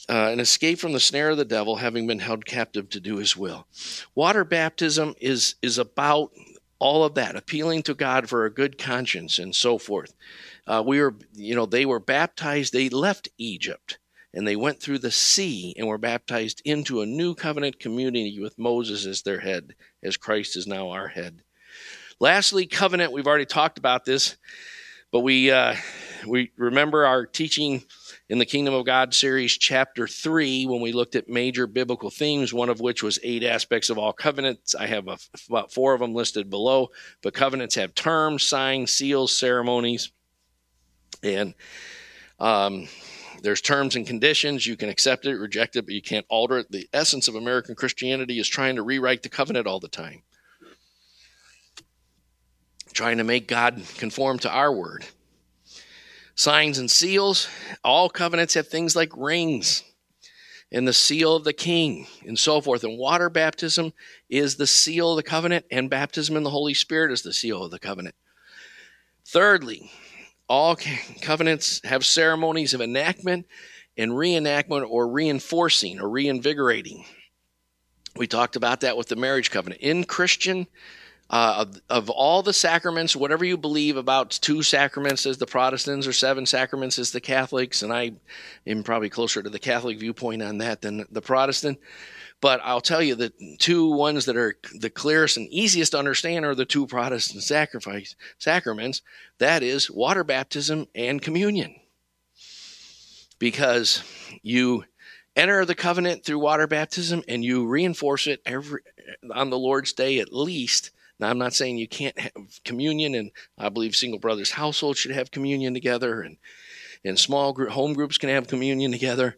Uh, an escape from the snare of the devil, having been held captive to do his will. Water baptism is is about all of that, appealing to God for a good conscience and so forth. Uh, we were, you know, they were baptized, they left Egypt and they went through the sea and were baptized into a new covenant community with Moses as their head, as Christ is now our head. Lastly, covenant, we've already talked about this, but we, uh, we remember our teaching in the Kingdom of God series, chapter three, when we looked at major biblical themes, one of which was eight aspects of all covenants. I have a, about four of them listed below, but covenants have terms, signs, seals, ceremonies, and um, there's terms and conditions. You can accept it, reject it, but you can't alter it. The essence of American Christianity is trying to rewrite the covenant all the time. trying to make God conform to our word. Signs and seals, all covenants have things like rings and the seal of the king and so forth. And water baptism is the seal of the covenant, and baptism in the Holy Spirit is the seal of the covenant. Thirdly, all covenants have ceremonies of enactment and reenactment or reinforcing or reinvigorating. We talked about that with the marriage covenant. In Christian, uh, of, of, all the sacraments, whatever you believe about two sacraments as the Protestants or seven sacraments as the Catholics, and I am probably closer to the Catholic viewpoint on that than the Protestant. But I'll tell you the two ones that are the clearest and easiest to understand are the two Protestant sacrifice sacraments. That is water baptism and communion. Because you enter the covenant through water baptism and you reinforce it every on the Lord's day at least. Now I'm not saying you can't have communion and I believe single brothers households should have communion together and and small group home groups can have communion together.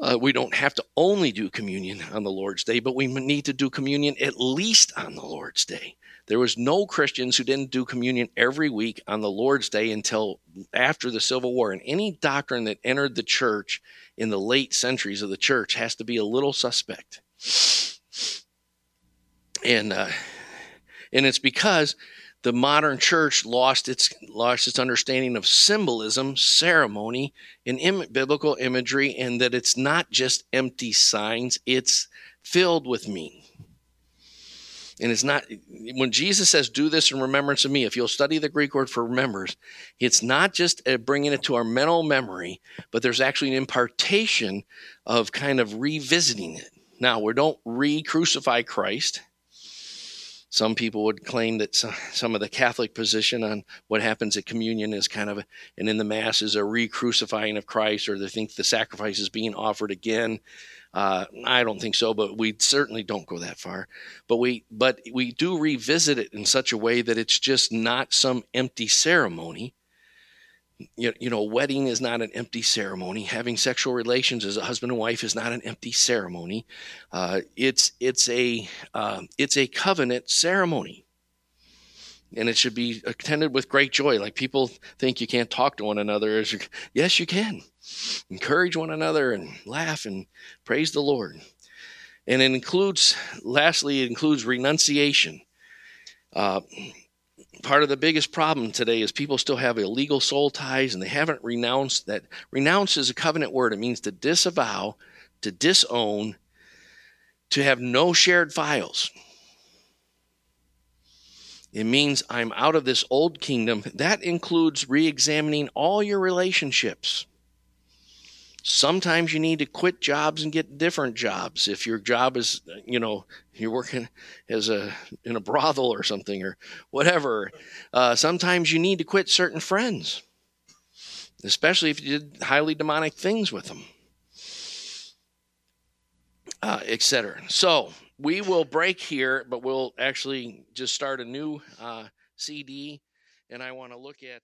Uh, we don't have to only do communion on the Lord's Day, but we need to do communion at least on the Lord's Day. There was no Christians who didn't do communion every week on the Lord's Day until after the Civil War. And any doctrine that entered the church in the late centuries of the church has to be a little suspect. And uh, and it's because the modern church lost its lost its understanding of symbolism, ceremony, and Im- biblical imagery, and that it's not just empty signs; it's filled with meaning. And it's not when Jesus says, "Do this in remembrance of me." If you'll study the Greek word for remembers, it's not just uh, bringing it to our mental memory, but there's actually an impartation of kind of revisiting it. Now, we don't re-crucify Christ some people would claim that some of the Catholic position on what happens at communion is kind of, a, and in the Mass is a re crucifying of Christ, or they think the sacrifice is being offered again. Uh, I don't think so, but we certainly don't go that far. But we, but we do revisit it in such a way that it's just not some empty ceremony, you, you know, wedding is not an empty ceremony. Having sexual relations as a husband and wife is not an empty ceremony. Uh, it's it's a uh, it's a covenant ceremony, and it should be attended with great joy. Like people think you can't talk to one another. Yes, you can. Encourage one another and laugh and praise the Lord. And it includes, lastly, it includes renunciation. Uh, part of the biggest problem today is people still have illegal soul ties and they haven't renounced that. Renounce is a covenant word. It means to disavow, to disown, to have no shared files. It means I'm out of this old kingdom. That includes re examining all your relationships. Sometimes you need to quit jobs and get different jobs. If your job is, you know, you're working as a in a brothel or something or whatever. Uh, sometimes you need to quit certain friends, especially if you did highly demonic things with them, uh, etc. So we will break here, but we'll actually just start a new uh, CD, and I want to look at.